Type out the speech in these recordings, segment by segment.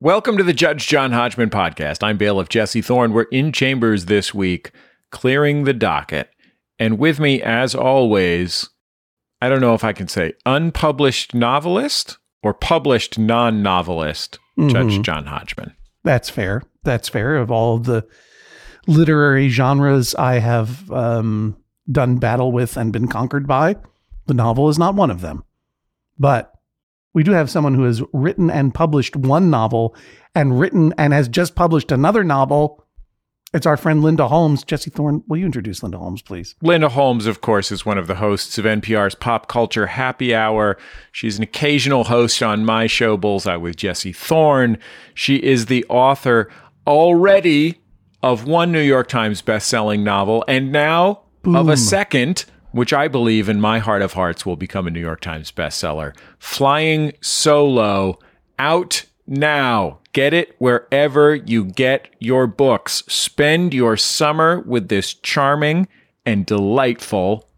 Welcome to the Judge John Hodgman podcast. I'm bailiff Jesse Thorne. We're in chambers this week, clearing the docket. And with me, as always, I don't know if I can say unpublished novelist or published non novelist, Judge Mhm. John Hodgman. That's fair. That's fair. Of all of the literary genres I have um, done battle with and been conquered by, the novel is not one of them. But we do have someone who has written and published one novel and written and has just published another novel. It's our friend Linda Holmes. Jesse Thorne, will you introduce Linda Holmes, please? Linda Holmes, of course, is one of the hosts of NPR's Pop Culture Happy Hour. She's an occasional host on my show, Bullseye with Jesse Thorne. She is the author already of one New York Times bestselling novel and now of a second, which I believe in my heart of hearts will become a New York Times bestseller. Flying Solo, out now. Get it wherever you get your books. Spend your summer with this charming and delightful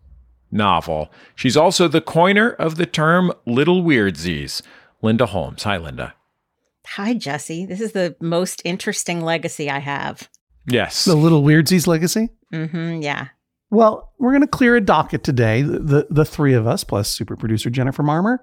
novel. She's also the coiner of the term little weirdsies. Linda Holmes. Hi, Linda. Hi, Jesse. This is the most interesting legacy I have. Yes. The Little Weirdsies legacy? Mm-hmm. Yeah. Well, we're going to clear a docket today, the, the three of us, plus super producer Jennifer Marmer.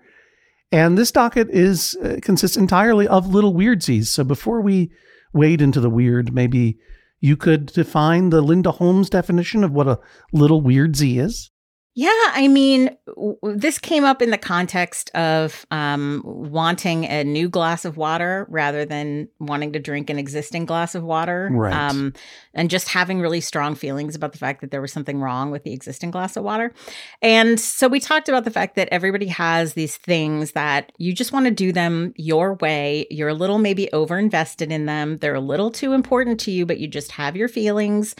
And this docket is uh, consists entirely of little weirdsies. So before we wade into the weird, maybe you could define the Linda Holmes definition of what a little weirdsie is. Yeah. I mean, w- this came up in the context of um, wanting a new glass of water rather than wanting to drink an existing glass of water. Right. Um, and just having really strong feelings about the fact that there was something wrong with the existing glass of water. And so we talked about the fact that everybody has these things that you just want to do them your way. You're a little maybe over invested in them. They're a little too important to you, but you just have your feelings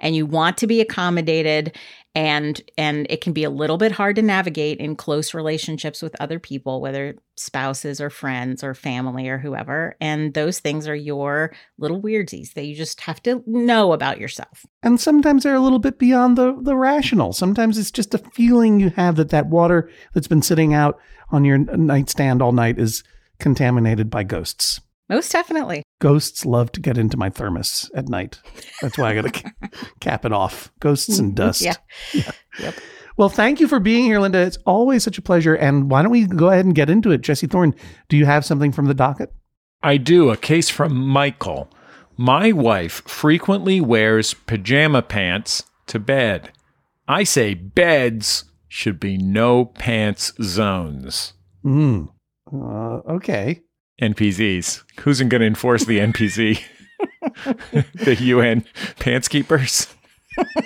and you want to be accommodated and and it can be a little bit hard to navigate in close relationships with other people whether spouses or friends or family or whoever and those things are your little weirdsies that you just have to know about yourself And sometimes they're a little bit beyond the, the rational. Sometimes it's just a feeling you have that that water that's been sitting out on your nightstand all night is contaminated by ghosts. Most definitely Ghosts love to get into my thermos at night. That's why I got to cap it off. Ghosts and dust. yeah Yep. Well, thank you for being here, Linda. It's always such a pleasure. And why don't we go ahead and get into it? Jesse Thorne, do you have something from the docket? I do. A case from Michael. My wife frequently wears pajama pants to bed. I say beds should be no pants zones. Mm. Uh, okay. NPZs. Who's going to enforce the NPZ? the UN pants keepers?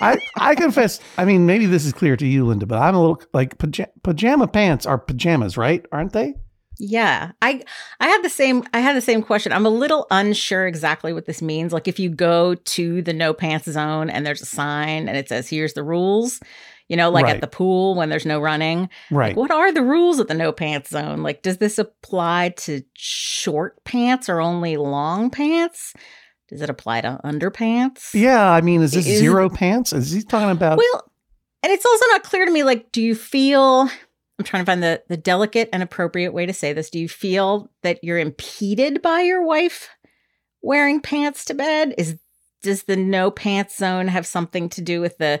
I, I confess, I mean, maybe this is clear to you, Linda, but I'm a little like paja- pajama pants are pajamas, right? Aren't they? Yeah. I I had the same I had the same question. I'm a little unsure exactly what this means. Like if you go to the no pants zone and there's a sign and it says here's the rules, you know, like Right. at the pool when there's no running. Right. Like what are the rules at the no pants zone? Like does this apply to short pants or only long pants? Does it apply to underpants? Yeah. I mean, is this Is- zero pants? Is he talking about? Well, and it's also not clear to me like do you feel I'm trying to find the the delicate and appropriate way to say this. Do you feel that you're impeded by your wife wearing pants to bed? Is does the no pants zone have something to do with the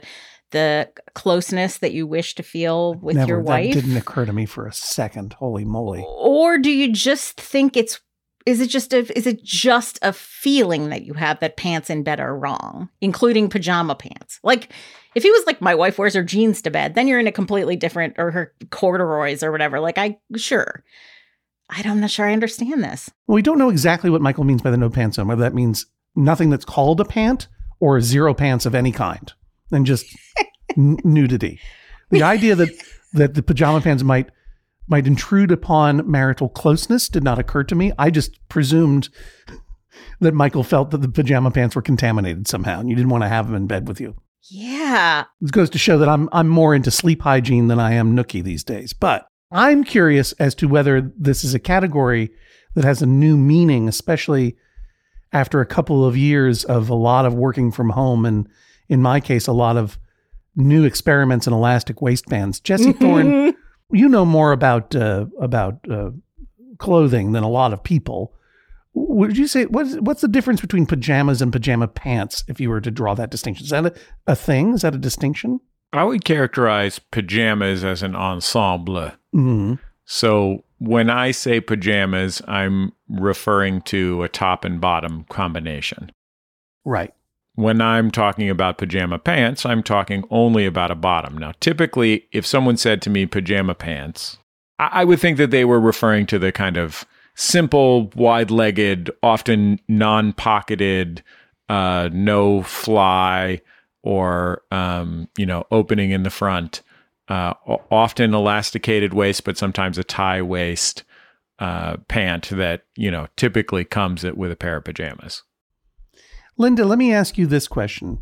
the closeness that you wish to feel with Never, your wife. that didn't occur to me for a second. Holy moly. or do you just think it's is it just a is it just a feeling that you have that pants in bed are wrong including pajama pants like if he was like my wife wears her jeans to bed then you're in a completely different or her corduroys or whatever like i sure I don't- i'm not sure i understand this Well, we don't know exactly what Michael means by the no pants zone, whether that means nothing that's called a pant or zero pants of any kind and just n- nudity. The idea that, that the pajama pants might might intrude upon marital closeness did not occur to me. I just presumed that Michael felt that the pajama pants were contaminated somehow and you didn't want to have them in bed with you. yeah This goes to show that I'm I'm more into sleep hygiene than I am nookie these days. But I'm curious as to whether this is a category that has a new meaning, especially after a couple of years of a lot of working from home and in my case a lot of new experiments in elastic waistbands. Jesse Thorne, you know more about uh, about uh, clothing than a lot of people. would you say what's what's the difference between pajamas and pajama pants if you were to draw that distinction? Is that a, a thing? Is that a distinction? I would characterize pajamas as an ensemble. Mm. So when I say pajamas, I'm referring to a top and bottom combination. Right. When I'm talking about pajama pants, I'm talking only about a bottom. Now, typically, if someone said to me pajama pants, I, I would think that they were referring to the kind of simple, wide legged, often non pocketed, uh, no fly, or, um, you know, opening in the front, uh, often elasticated waist, but sometimes a tie waist uh, pant that, you know, typically comes with a pair of pajamas. Linda, let me ask you this question.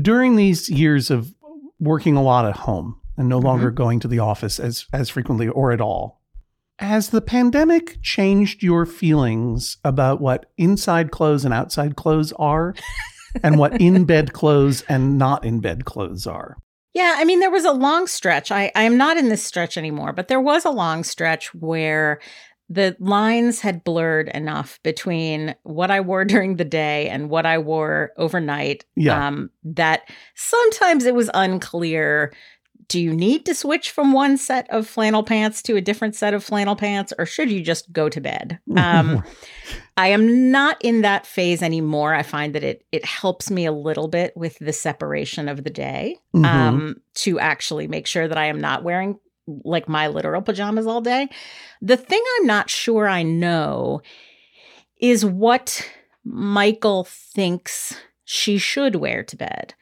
During these years of working a lot at home and no longer mm-hmm. going to the office as, as frequently or at all, has the pandemic changed your feelings about what inside clothes and outside clothes are and what in bed clothes and not in bed clothes are? Yeah, I mean, there was a long stretch. I, I am not in this stretch anymore, but there was a long stretch where the lines had blurred enough between what I wore during the day and what I wore overnight Yeah. um, that sometimes it was unclear. Do you need to switch from one set of flannel pants to a different set of flannel pants, or should you just go to bed? Um, I am not in that phase anymore. I find that it it helps me a little bit with the separation of the day Mhm. um, to actually make sure that I am not wearing like my literal pajamas all day. The thing I'm not sure I know is what Michael thinks she should wear to bed.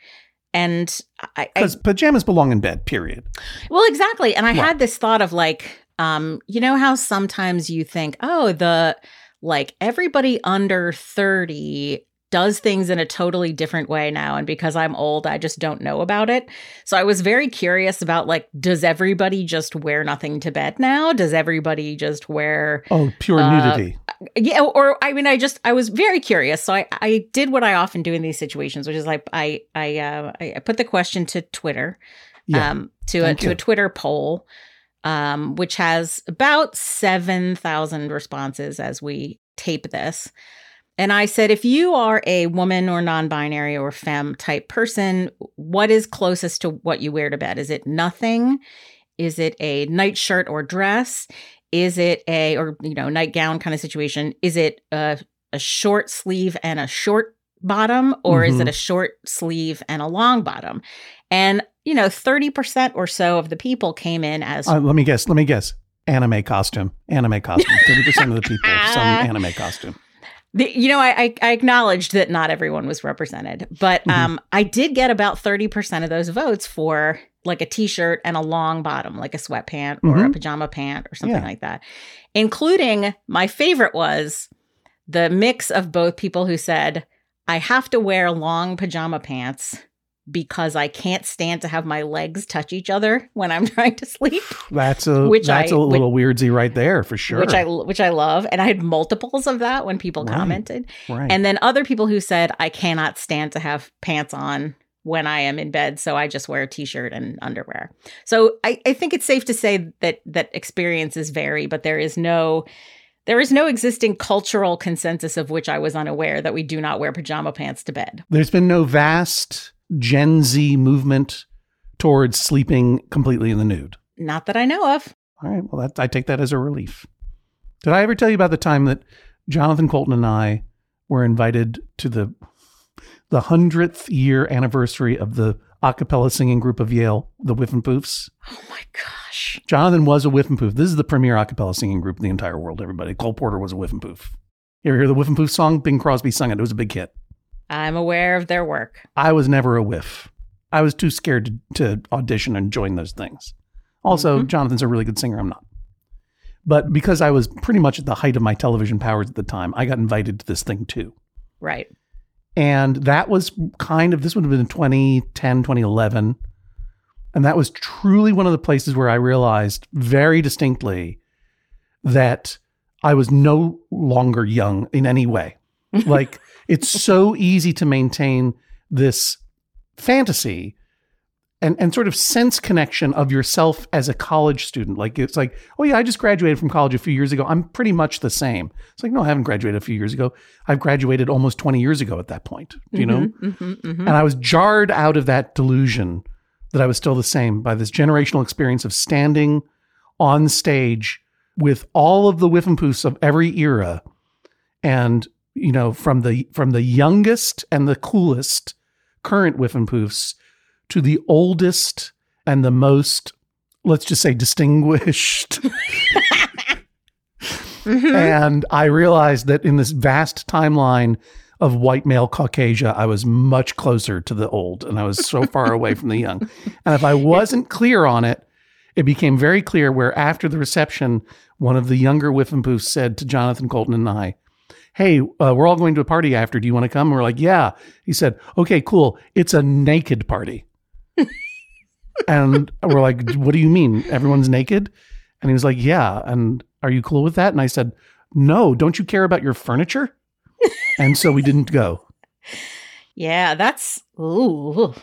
And I, Because pajamas belong in bed, period. well, exactly. And I Right. had this thought of like, um, you know how sometimes you think, oh, the like everybody under 30 does things in a totally different way now. And because I'm old, I just don't know about it. So I was very curious about like, does everybody just wear nothing to bed now? Does everybody just wear Oh, pure Uh, nudity. yeah, or I mean, I just I was very curious, so I I did what I often do in these situations, which is like I I uh, I put the question to Twitter, Yeah. um, to a Thank to a Twitter poll, um, which has about seven thousand responses as we tape this. And I said, if you are a woman or non-binary or femme type person, what is closest to what you wear to bed? Is it nothing? Is it a nightshirt or dress? Is it a or you know nightgown kind of situation? Is it a a short sleeve and a short bottom, or is Mhm. it a short sleeve and a long bottom? And you know, thirty percent or so of the people came in as Uh, let me guess. Let me guess. Anime costume. Anime costume. Thirty percent of the people some anime costume. The, you know, I, I acknowledged that not everyone was represented, but Mhm. um, I did get about thirty percent of those votes for like a t-shirt and a long bottom, like a sweatpant or a Mhm. pajama pant or something Yeah. like that. Including my favorite was the mix of both people who said, "I have to wear long pajama pants." Because I can't stand to have my legs touch each other when I'm trying to sleep. That's a Which that's I- a little weirdsie right there for sure. which I which I love, and I had multiples of that when people Right. commented. right. And then other people who said, I cannot stand to have pants on when I am in bed, so I just wear a t-shirt and underwear. So I, I think it's safe to say that that experiences vary, but there is no there is no existing cultural consensus of which I was unaware that we do not wear pajama pants to bed. There's been no vast Gen Z movement towards sleeping completely in the nude. Not that I know of. All right. Well, that, I take that as a relief. Did I ever tell you about the time that Jonathan Coulton and I were invited to the the hundredth year anniversary of the a cappella singing group of Yale, the Whiffenpoofs? Oh my gosh. Jonathan was a Whiffenpoof. This is the premier a cappella singing group in the entire world. Everybody, Cole Porter was a Whiffenpoof. You ever hear the Whiffenpoof song? Bing Crosby sung it. It was a big hit. I'm aware of their work. I was never a whiff. I was too scared to, to audition and join those things. Also, Mhm. Jonathan's a really good singer. I'm not. But because I was pretty much at the height of my television powers at the time, I got invited to this thing too. Right. And that was kind of, this would have been 2010, 2011. And that was truly one of the places where I realized very distinctly that I was no longer young in any way. Like, it's so easy to maintain this fantasy and, and sort of sense connection of yourself as a college student. Like it's like, oh yeah, I just graduated from college a few years ago. I'm pretty much the same. It's like, no, I haven't graduated a few years ago. I've graduated almost 20 years ago at that point. Do you know? Mhm, mhm. And I was jarred out of that delusion that I was still the same by this generational experience of standing on stage with all of the Whiffenpoofs of every era. And, you know, from the from the youngest and the coolest current Whiffenpoofs to the oldest and the most, let's just say, distinguished. Mhm. And I realized that in this vast timeline of white male Caucasia, I was much closer to the old and I was so far away from the young. And if I wasn't clear on it, it became very clear where after the reception, one of the younger Whiffenpoofs said to Jonathan Coulton and I, Hey, uh, we're all going to a party after. Do you want to come? And we're like, Yeah. He said, Okay, cool. It's a naked party. and we're like, What do you mean? Everyone's naked? And he was like, Yeah. And are you cool with that? And I said, No, don't you care about your furniture? and so we didn't go. Yeah, that's ooh.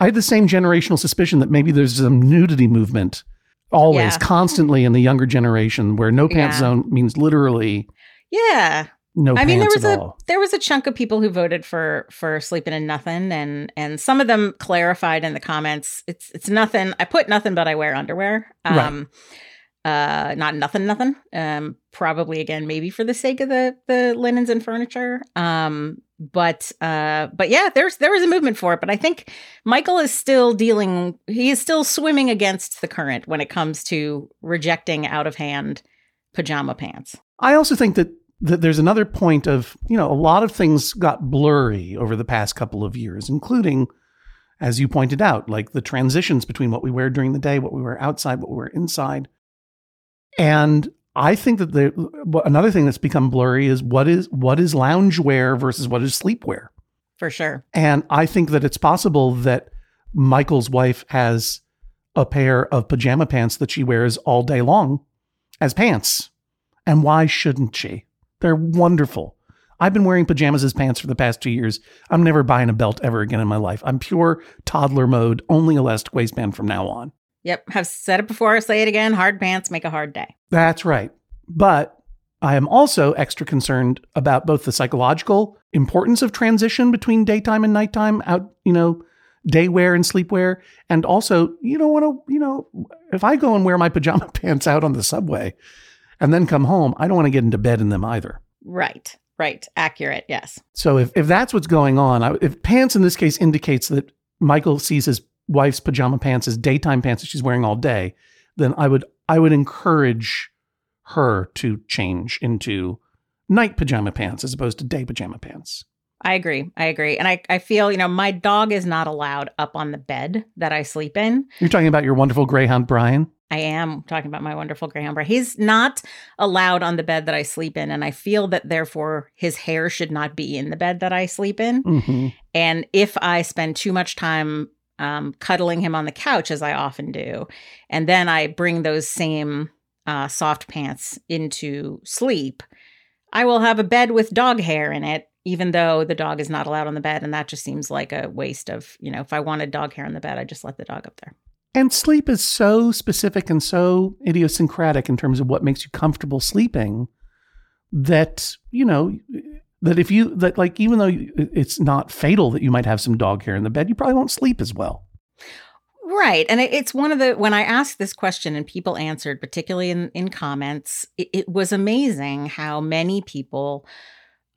I had the same generational suspicion that maybe there's some nudity movement always, Yeah. constantly in the younger generation where no pants Yeah. zone means literally Yeah. No I mean, there was a all. there was a chunk of people who voted for for sleeping in nothing, and and some of them clarified in the comments. It's it's nothing. I put nothing, but I wear underwear. Right. Um, uh, not nothing, nothing. Um, probably again, maybe for the sake of the the linens and furniture. Um, but uh, but yeah, there's there was a movement for it. But I think Michael is still dealing. He is still swimming against the current when it comes to rejecting out of hand pajama pants. I also think that that there's another point of, you know, a lot of things got blurry over the past couple of years, including as you pointed out, like the transitions between what we wear during the day, what we wear outside, what we wear inside. And I think that the another thing that's become blurry is what is what is loungewear versus what is sleepwear. For sure. And I think that it's possible that Michael's wife has a pair of pajama pants that she wears all day long as pants. And why shouldn't she? They're wonderful. I've been wearing pajamas as pants for the past two years. I'm never buying a belt ever again in my life. I'm pure toddler mode, only elastic waistband from now on. Yep. Have said it before, say it again. Hard pants make a hard day. That's right. But I am also extra concerned about both the psychological importance of transition between daytime and nighttime, out, you know, day wear and sleepwear. And also, you don't want to, you know, if I go and wear my pajama pants out on the subway and then come home, I don't want to get into bed in them either. Right. Right. Accurate. Yes. So if, if that's what's going on, I, if pants in this case indicates that Michael sees his wife's pajama pants as daytime pants that she's wearing all day, then I would I would encourage her to change into night pajama pants as opposed to day pajama pants. I agree. I agree. And I, I feel, you know, my dog is not allowed up on the bed that I sleep in. You're talking about your wonderful greyhound Brian. I am talking about my wonderful Greyhound Bra. He's not allowed on the bed that I sleep in. And I feel that therefore his hair should not be in the bed that I sleep in. hmm And if I spend too much time um, cuddling him on the couch, as I often do, and then I bring those same uh, soft pants into sleep, I will have a bed with dog hair in it, even though the dog is not allowed on the bed. And that just seems like a waste of, you know, if I wanted dog hair in the bed, I just let the dog up there. And sleep is so specific and so idiosyncratic in terms of what makes you comfortable sleeping that, you know, that if you, that like, even though it's not fatal that you might have some dog hair in the bed, you probably won't sleep as well. Right. And it's one of the, when I asked this question and people answered, particularly in, in comments, it, it was amazing how many people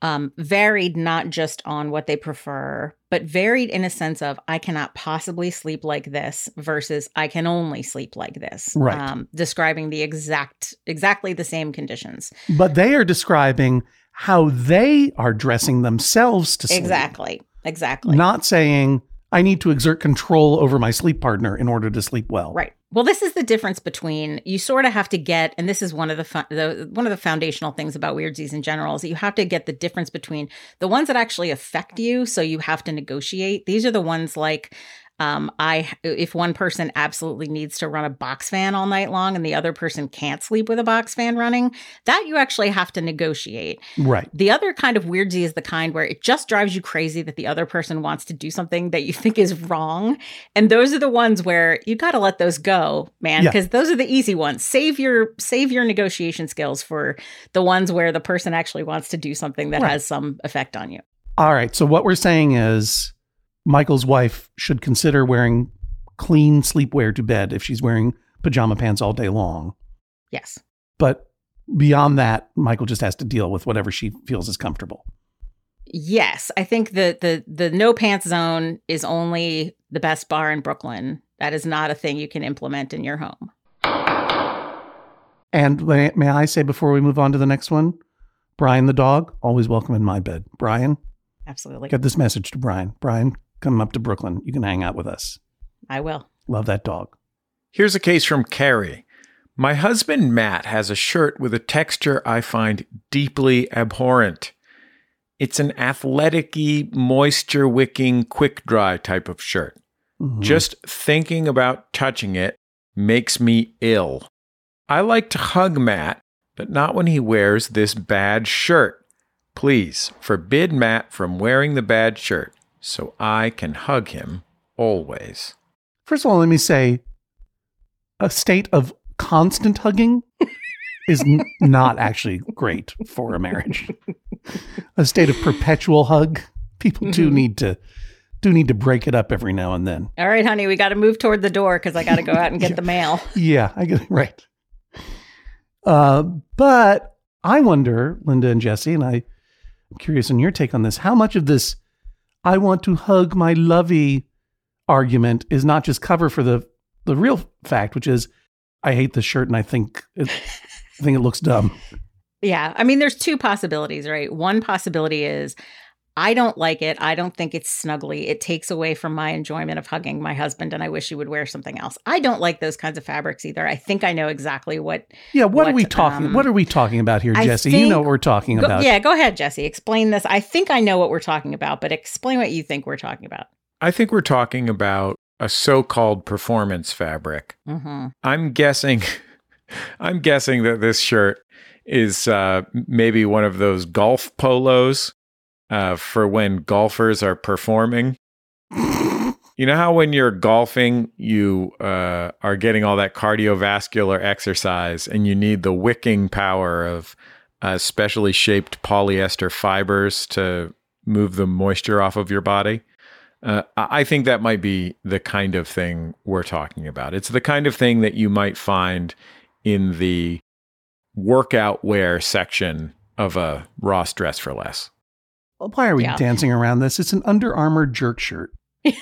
um, varied not just on what they prefer, but varied in a sense of, I cannot possibly sleep like this versus I can only sleep like this. Right. Um, describing the exact, exactly the same conditions. But they are describing how they are dressing themselves to sleep. Exactly. Exactly. Not saying, I need to exert control over my sleep partner in order to sleep well. Right. Well, this is the difference between you sort of have to get, and this is one of the, fun, the one of the foundational things about weirdsies in general is that you have to get the difference between the ones that actually affect you. So you have to negotiate. These are the ones like Um, I if one person absolutely needs to run a box fan all night long and the other person can't sleep with a box fan running, that you actually have to negotiate. Right. The other kind of weirdsie is the kind where it just drives you crazy that the other person wants to do something that you think is wrong. And those are the ones where you got to let those go, man, Yeah. because those are the easy ones. Save your save your negotiation skills for the ones where the person actually wants to do something that Right. has some effect on you. All right. So what we're saying is Michael's wife should consider wearing clean sleepwear to bed if she's wearing pajama pants all day long. Yes. But beyond that, Michael just has to deal with whatever she feels is comfortable. Yes, I think the the the no pants zone is only the best bar in Brooklyn. That is not a thing you can implement in your home. And may, may I say before we move on to the next one, Brian the dog, always welcome in my bed. Brian, Absolutely. get this message to Brian. Brian, come up to Brooklyn. You can hang out with us. I will. Love that dog. Here's a case from Carrie. My husband Matt has a shirt with a texture I find deeply abhorrent. It's an athletic moisture wicking, quick dry type of shirt. Mhm. Just thinking about touching it makes me ill. I like to hug Matt, but not when he wears this bad shirt. Please forbid Matt from wearing the bad shirt so I can hug him always. First of all, let me say a state of constant hugging is n- not actually great for a marriage. a state of perpetual hug, people do Mhm. need to do need to break it up every now and then. All right, honey, we got to move toward the door because I got to go out and get the mail. Yeah, I get it right. Uh, but I wonder, Linda and Jesse, and I, I'm curious on your take on this. How much of this "I want to hug my lovey" argument is not just cover for the the real fact, which is I hate this shirt and I think it, I think it looks dumb. Yeah, I mean, there's two possibilities, right? One possibility is I don't like it. I don't think it's snuggly. It takes away from my enjoyment of hugging my husband, and I wish he would wear something else. I don't like those kinds of fabrics either. I think I know exactly what. Yeah, what, are we talking? um, what are we talking about here, I Jesse? you know what we're talking Go- about. yeah, go ahead, Jesse. Explain this. I think I know what we're talking about, but explain what you think we're talking about. I think we're talking about a so-called performance fabric. hmm I'm guessing I'm guessing that this shirt is uh, maybe one of those golf polos uh, for when golfers are performing. You know how when you're golfing, you uh, are getting all that cardiovascular exercise and you need the wicking power of uh, specially shaped polyester fibers to move the moisture off of your body? Uh, I think that might be the kind of thing we're talking about. It's the kind of thing that you might find in the workout wear section of a Ross Dress for Less. Why are we Yeah. dancing around this? It's an Under Armour jerk shirt.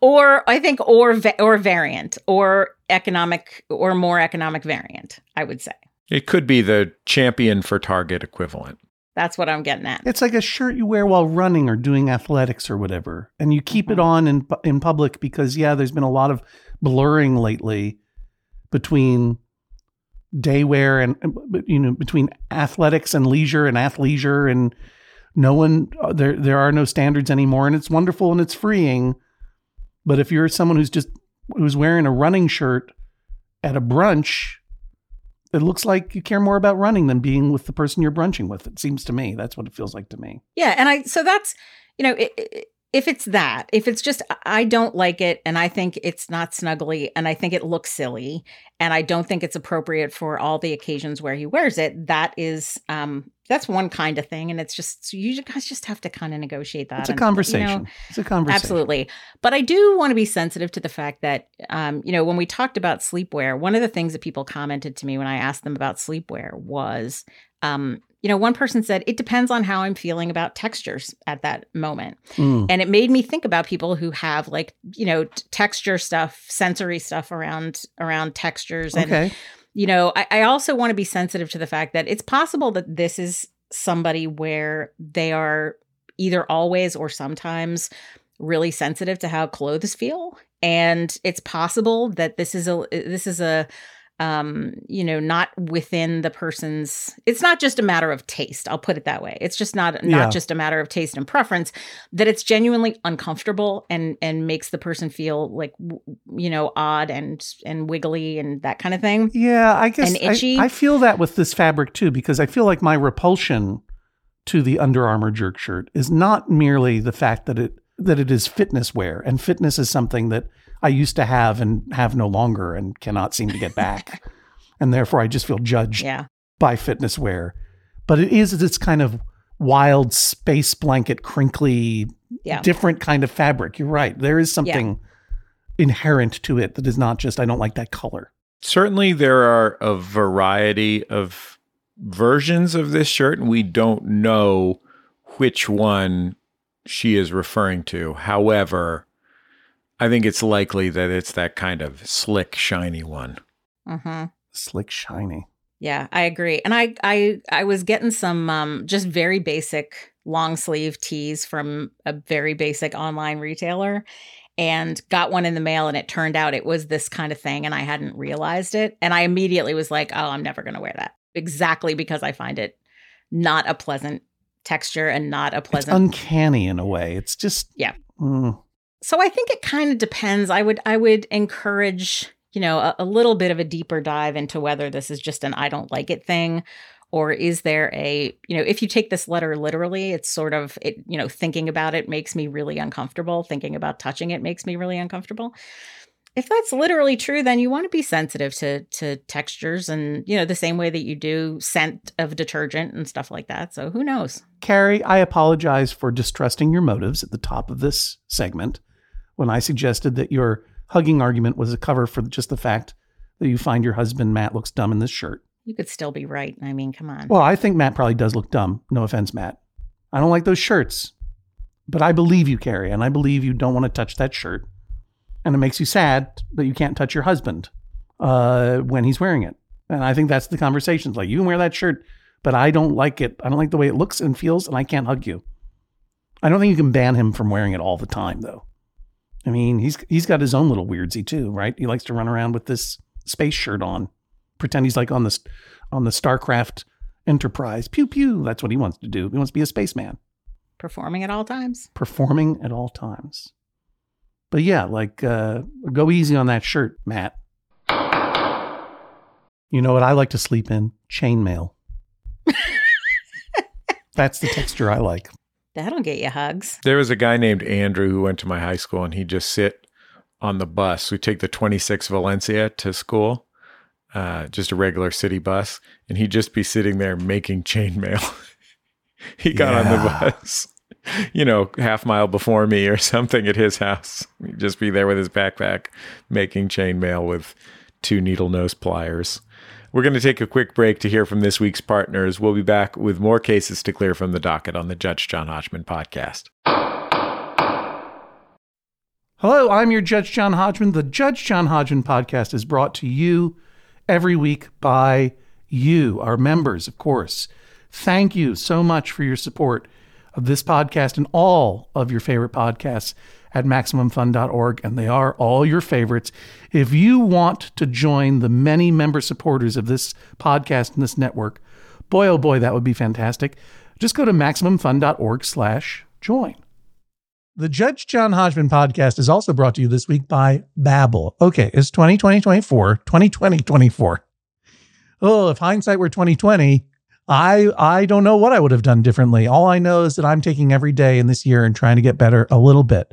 or I think or va- or variant or economic or more economic variant. I would say It could be the champion for Target equivalent. that's what I'm getting at. It's like a shirt you wear while running or doing athletics or whatever, and you keep it Mhm. on in in public because yeah, there's been a lot of blurring lately between day wear and and, you know between athletics and leisure and athleisure and no one uh, there there are no standards anymore and it's wonderful and it's freeing but if you're someone who's just who's wearing a running shirt at a brunch it looks like you care more about running than being with the person you're brunching with it seems to me that's what it feels like to me Yeah, and I so that's you know i i if it's that if it's just I don't like it and I think it's not snuggly and I think it looks silly and I don't think it's appropriate for all the occasions where he wears it. That is um that's one kind of thing, and it's just so you guys just have to kind of negotiate that. it's a and, you know, conversation it's a conversation Absolutely. But I do want to be sensitive to the fact that, um, you know, when we talked about sleepwear, one of the things that people commented to me when I asked them about sleepwear was, um, you know, one person said, it depends on how I'm feeling about textures at that moment. Mm. And it made me think about people who have like, you know, t- texture stuff, sensory stuff around around textures. And okay you know, I, I also want to be sensitive to the fact that it's possible that this is somebody where they are either always or sometimes really sensitive to how clothes feel. And it's possible that this is a this is a um, you know, not within the person's. It's not just a matter of taste. I'll put it that way. It's just not not Yeah. just a matter of taste and preference. That it's genuinely uncomfortable and and makes the person feel like you know odd and and wiggly and that kind of thing. Yeah, I guess And I- itchy? I, feel that with this fabric too, because I feel like my repulsion to the Under Armour jerk shirt is not merely the fact that it that it is fitness wear, and fitness is something that I used to have and have no longer and cannot seem to get back, and therefore I just feel judged Yeah, by fitness wear. But it is this kind of wild space blanket, crinkly, yeah, different kind of fabric. You're right. There is something inherent to it that is not just I don't like that color. Certainly, there are a variety of versions of this shirt, and we don't know which one she is referring to. However, I think it's likely that it's that kind of slick, shiny one. hmm Slick, shiny. Yeah, I agree. And I I I was getting some um just very basic long sleeve tees from a very basic online retailer and got one in the mail and it turned out it was this kind of thing and I hadn't realized it and I immediately was like, "Oh, I'm never going to wear that." Exactly because I find it not a pleasant texture and not a It's pleasant uncanny in a way. It's just Yeah. Mm, so I think it kind of depends. I would I would encourage, you know, a, a little bit of a deeper dive into whether this is just an I don't like it thing or is there a, you know, if you take this letter literally, it's sort of it, you know, thinking about it makes me really uncomfortable. Thinking about touching it makes me really uncomfortable. If that's literally true, then you want to be sensitive to to textures and, you know, the same way that you do scent of detergent and stuff like that. So who knows? Carrie, I apologize for distrusting your motives at the top of this segment when I suggested that your hugging argument was a cover for just the fact that you find your husband Matt looks dumb in this shirt. You could still be right. I mean, come on. Well, I think Matt probably does look dumb. No offense, Matt. I don't like those shirts. But I believe you, Carrie, and I believe you don't want to touch that shirt. And it makes you sad that you can't touch your husband uh, when he's wearing it. And I think that's the conversation. Like, you can wear that shirt, but I don't like it. I don't like the way it looks and feels, and I can't hug you. I don't think you can ban him from wearing it all the time, though. I mean, he's he's got his own little weirdsie too, right? He likes to run around with this space shirt on, pretend he's like on the on the Starcraft Enterprise. Pew pew. That's what he wants to do. He wants to be a spaceman, Performing at all times. performing at all times. But yeah, like uh, go easy on that shirt, Matt. You know what I like to sleep in? Chainmail. That's the texture I like. That'll get you hugs. There was a guy named Andrew who went to my high school, and he'd just sit on the bus. We take the 26 Valencia to school, uh, just a regular city bus, and he'd just be sitting there making chainmail. he got on the bus, you know, half mile before me or something at his house. He'd just be there with his backpack making chainmail with two needle nose pliers. We're going to take a quick break to hear from this week's partners. We'll be back with more cases to clear from the docket on the Judge John Hodgman podcast. Hello, I'm your Judge John Hodgman. The Judge John Hodgman podcast is brought to you every week by you, our members, of course. Thank you so much for your support of this podcast and all of your favorite podcasts at MaximumFun.org, and they are all your favorites. If you want to join the many member supporters of this podcast and this network, boy, oh boy, that would be fantastic. Just go to MaximumFun.org slash join. The Judge John Hodgman podcast is also brought to you this week by Babbel. Okay, it's 2020 24, 2020 24. Oh, if hindsight were 2020, I I don't know what I would have done differently. All I know is that I'm taking every day in this year and trying to get better a little bit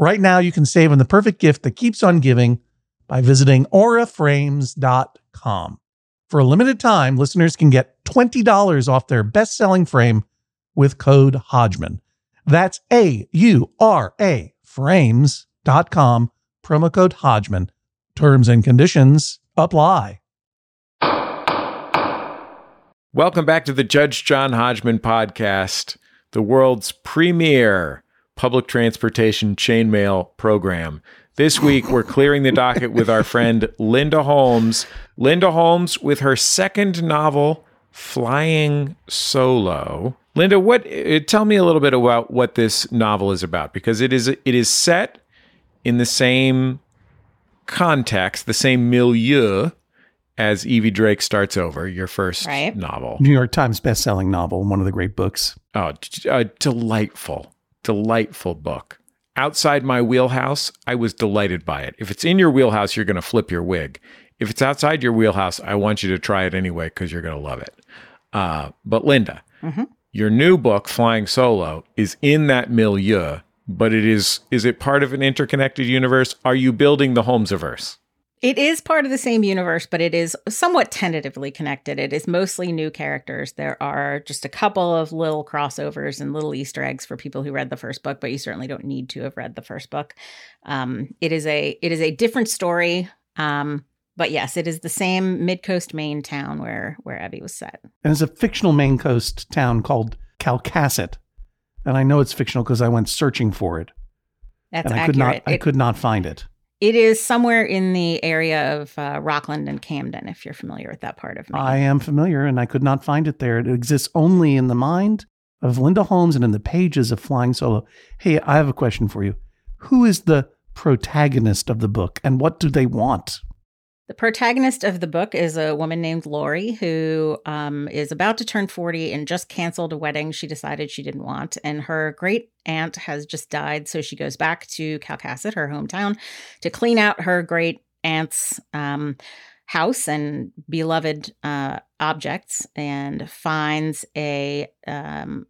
Right now, you can save on the perfect gift that keeps on giving by visiting auraframes.com. For a limited time, listeners can get $20 off their best selling frame with code Hodgman. That's A U R A frames.com, promo code Hodgman. Terms and conditions apply. Welcome back to the Judge John Hodgman podcast, the world's premier public transportation chainmail program. This week, we're clearing the docket with our friend Linda Holmes. Linda Holmes, with her second novel, Flying Solo, Linda, what? Uh, tell me a little bit about what this novel is about because it is it is set in the same context, the same milieu as Evie Drake starts over, your first right. novel, New York Times best-selling novel, one of the great books. Oh, a delightful, delightful book. Outside my wheelhouse, I was delighted by it. If it's in your wheelhouse, you're going to flip your wig. If it's outside your wheelhouse, I want you to try it anyway because you're going to love it. Uh, but Linda, mm-hmm. Your new book, Flying Solo, is in that milieu, but it is is it part of an interconnected universe? Are you building the Holmesiverse? It is part of the same universe, but it is somewhat tentatively connected. It is mostly new characters. There are just a couple of little crossovers and little Easter eggs for people who read the first book, but you certainly don't need to have read the first book. Um, it is a it is a different story. Um, but yes, it is the same mid coast Maine town where where Evie was set. And it's a fictional Maine coast town called Calcasset. And I know it's fictional because I went searching for it. That's and I accurate. could not it, I could not find it. It is somewhere in the area of uh, Rockland and Camden, if you're familiar with that part of Maine. I am familiar, and I could not find it there. It exists only in the mind of Linda Holmes and in the pages of Flying Solo. Hey, I have a question for you. Who is the protagonist of the book, and what do they want? The protagonist of the book is a woman named Lori who um, is about to turn 40 and just canceled a wedding she decided she didn't want. And her great aunt has just died. So she goes back to Calcasset, her hometown, to clean out her great aunt's um, house and beloved uh, objects and finds a, um,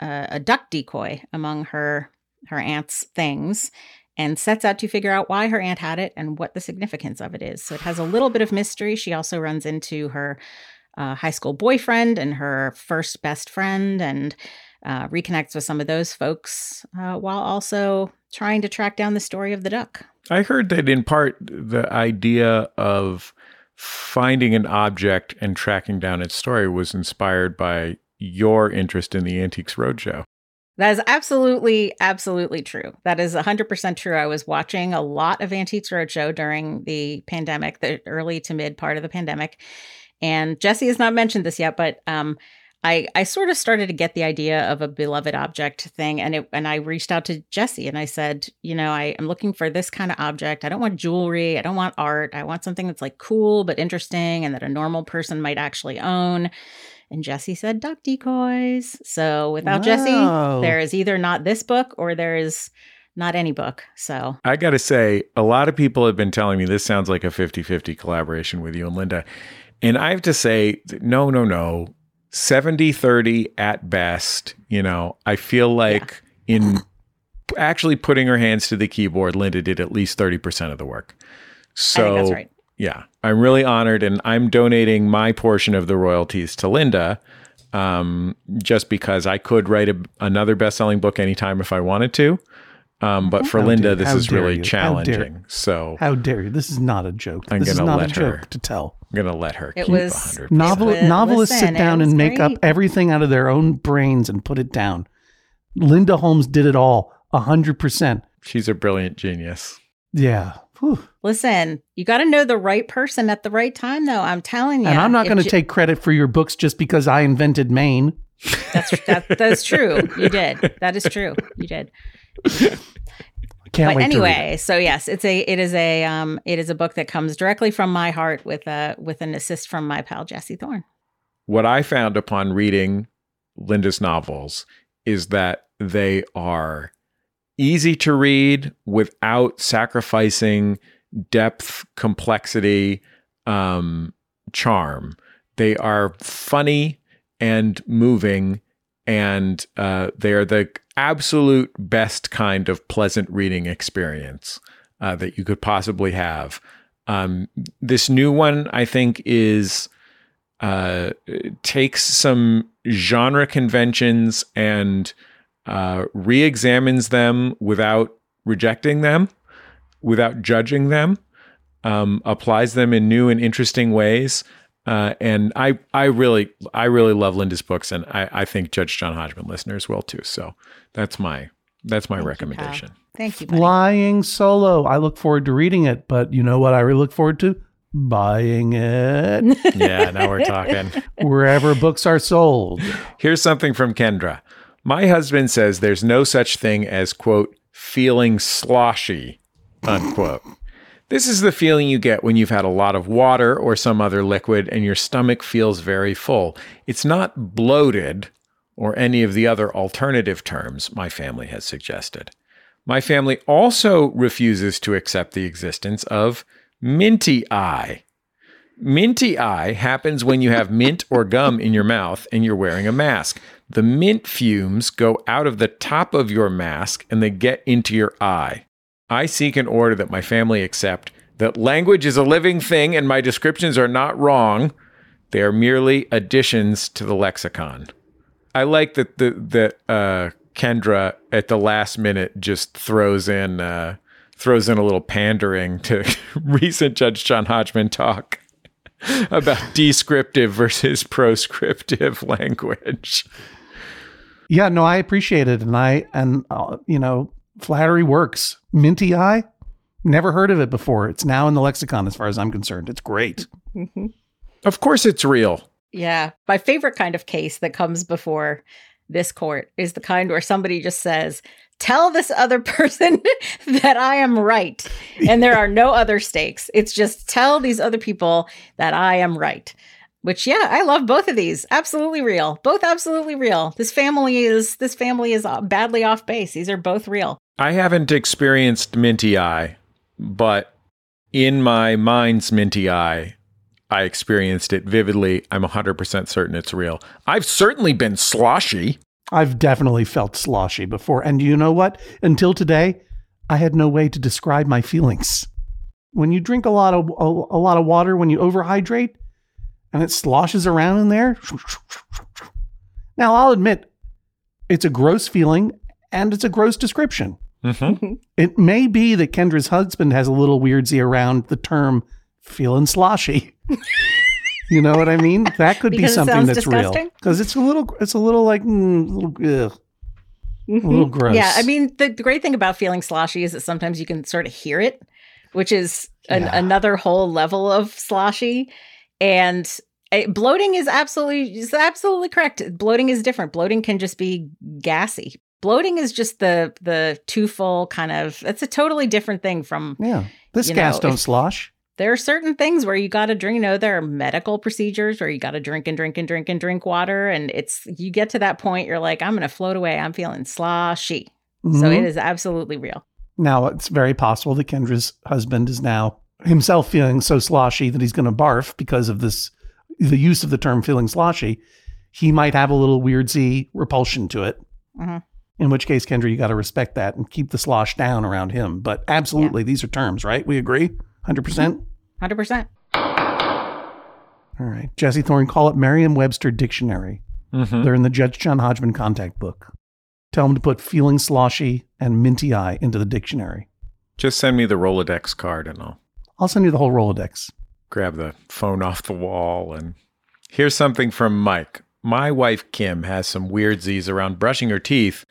a, a duck decoy among her her aunt's things and sets out to figure out why her aunt had it and what the significance of it is. So it has a little bit of mystery. She also runs into her uh, high school boyfriend and her first best friend and uh, reconnects with some of those folks uh, while also trying to track down the story of the duck. I heard that in part the idea of finding an object and tracking down its story was inspired by your interest in the Antiques Roadshow. That is absolutely, absolutely true. That is 100% true. I was watching a lot of Antiques Roadshow during the pandemic, the early to mid part of the pandemic. And Jesse has not mentioned this yet, but um, I, I sort of started to get the idea of a beloved object thing. And it, and I reached out to Jesse and I said, you know, I, I'm looking for this kind of object. I don't want jewelry. I don't want art. I want something that's like cool but interesting and that a normal person might actually own. And Jesse said duck decoys. So without wow. Jesse, there is either not this book or there is not any book. So I got to say, a lot of people have been telling me this sounds like a 50 50 collaboration with you and Linda. And I have to say, no, no, no. 70 30 at best. You know, I feel like in actually putting her hands to the keyboard, Linda did at least 30% of the work. So, I think that's right. Yeah, I'm really honored and I'm donating my portion of the royalties to Linda um, just because I could write a, another best selling book anytime if I wanted to. Um, but for How Linda, dare- this is really you. How dare- challenging. So How dare you? This is not a joke. I'm this is gonna not a let joke her- to tell. I'm going to let her It keep was- 100. Novel, novelists listen, sit down and was make up everything out of their own brains and put it down. Linda Holmes did it all, a hundred percent. She's a brilliant genius. Yeah. Whew. Listen, you got to know the right person at the right time, though. I'm telling you. and I'm not going to J- take credit for your books just because I invented Maine. That's that, that's true. You did. That is true. You did. Can't but wait to read it. anyway, so yes, it's a it is a um it is a book that comes directly from my heart with a with an assist from my pal Jesse Thorn. What I found upon reading Linda's novels is that they are easy to read without sacrificing depth, complexity, um, charm. They are funny and moving, and uh, they are the absolute best kind of pleasant reading experience uh, that you could possibly have. Um, this new one, I think, is uh, takes some genre conventions and uh, re-examines them without rejecting them, without judging them, um, applies them in new and interesting ways. Uh, and I, I really, I really love Linda's books, and I, I think Judge John Hodgman listeners will too. So that's my, that's my Thank you, recommendation. Thank you. Buddy. Flying Solo. I look forward to reading it, but you know what I really look forward to? Buying it yeah, now we're talking. wherever books are sold. Here's something from Kendra. My husband says there's no such thing as, quote, feeling sloshy, unquote. This is the feeling you get when you've had a lot of water or some other liquid and your stomach feels very full. It's not bloated or any of the other alternative terms my family has suggested. My family also refuses to accept the existence of minty eye. Minty eye happens when you have mint or gum in your mouth and you're wearing a mask. The mint fumes go out of the top of your mask and they get into your eye. I seek an order that my family accept that language is a living thing and my descriptions are not wrong. They are merely additions to the lexicon. I like that the that uh, Kendra at the last minute just throws in uh, throws in a little pandering to recent Judge John Hodgman talk about descriptive versus proscriptive language. Yeah, no, I appreciate it, and I and uh, you know, flattery works. Minty eye, never heard of it before. It's now in the lexicon, as far as I'm concerned. It's great. Of course, it's real. Yeah. My favorite kind of case that comes before this court is the kind where somebody just says, Tell this other person that I am right. And there are no other stakes. It's just tell these other people that I am right. Which yeah, I love both of these. Absolutely real. Both absolutely real. This family is this family is uh, badly off base. These are both real. I haven't experienced minty eye, but in my mind's minty eye, I experienced it vividly. I'm 100% certain it's real. I've certainly been sloshy. I've definitely felt sloshy before, and you know what? Until today, I had no way to describe my feelings. When you drink a lot of a, a lot of water, when you overhydrate, and it sloshes around in there. Now, I'll admit, it's a gross feeling and it's a gross description. Mm-hmm. It may be that Kendra's husband has a little weirdsie around the term feeling sloshy. you know what I mean? That could be Because it something sounds that's real. Because it's a little, it's a little like, mm, a little, ugh. a little gross. Yeah, I mean, the, the great thing about feeling sloshy is that sometimes you can sort of hear it, which is an, Yeah. another whole level of sloshy. And uh, bloating is absolutely is absolutely correct. Bloating is different. Bloating can just be gassy. Bloating is just the the too full kind of. It's a totally different thing from. yeah. This gas know, don't if- slosh. There are certain things where you got to drink. You know, there are medical procedures where you got to drink and drink and drink and drink water, and it's you get to that point, you're like, I'm going to float away. I'm feeling sloshy. So Mhm. it is absolutely real. Now, it's very possible that Kendra's husband is now himself feeling so sloshy that he's going to barf because of this, the use of the term feeling sloshy. He might have a little weirdsie repulsion to it. Mhm. In which case, Kendra, you got to respect that and keep the slosh down around him. But absolutely, these are terms, right? We agree? 100%? 100%. All right. Jesse Thorn, call it Merriam Webster Dictionary. Mhm. They're in the Judge John Hodgman contact book. Tell him to put feeling sloshy and minty eye into the dictionary. Just send me the Rolodex card and I'll I'll send you the whole Rolodex. grab the phone off the wall. And here's something from Mike. My wife Kim has some weirdsies around brushing her teeth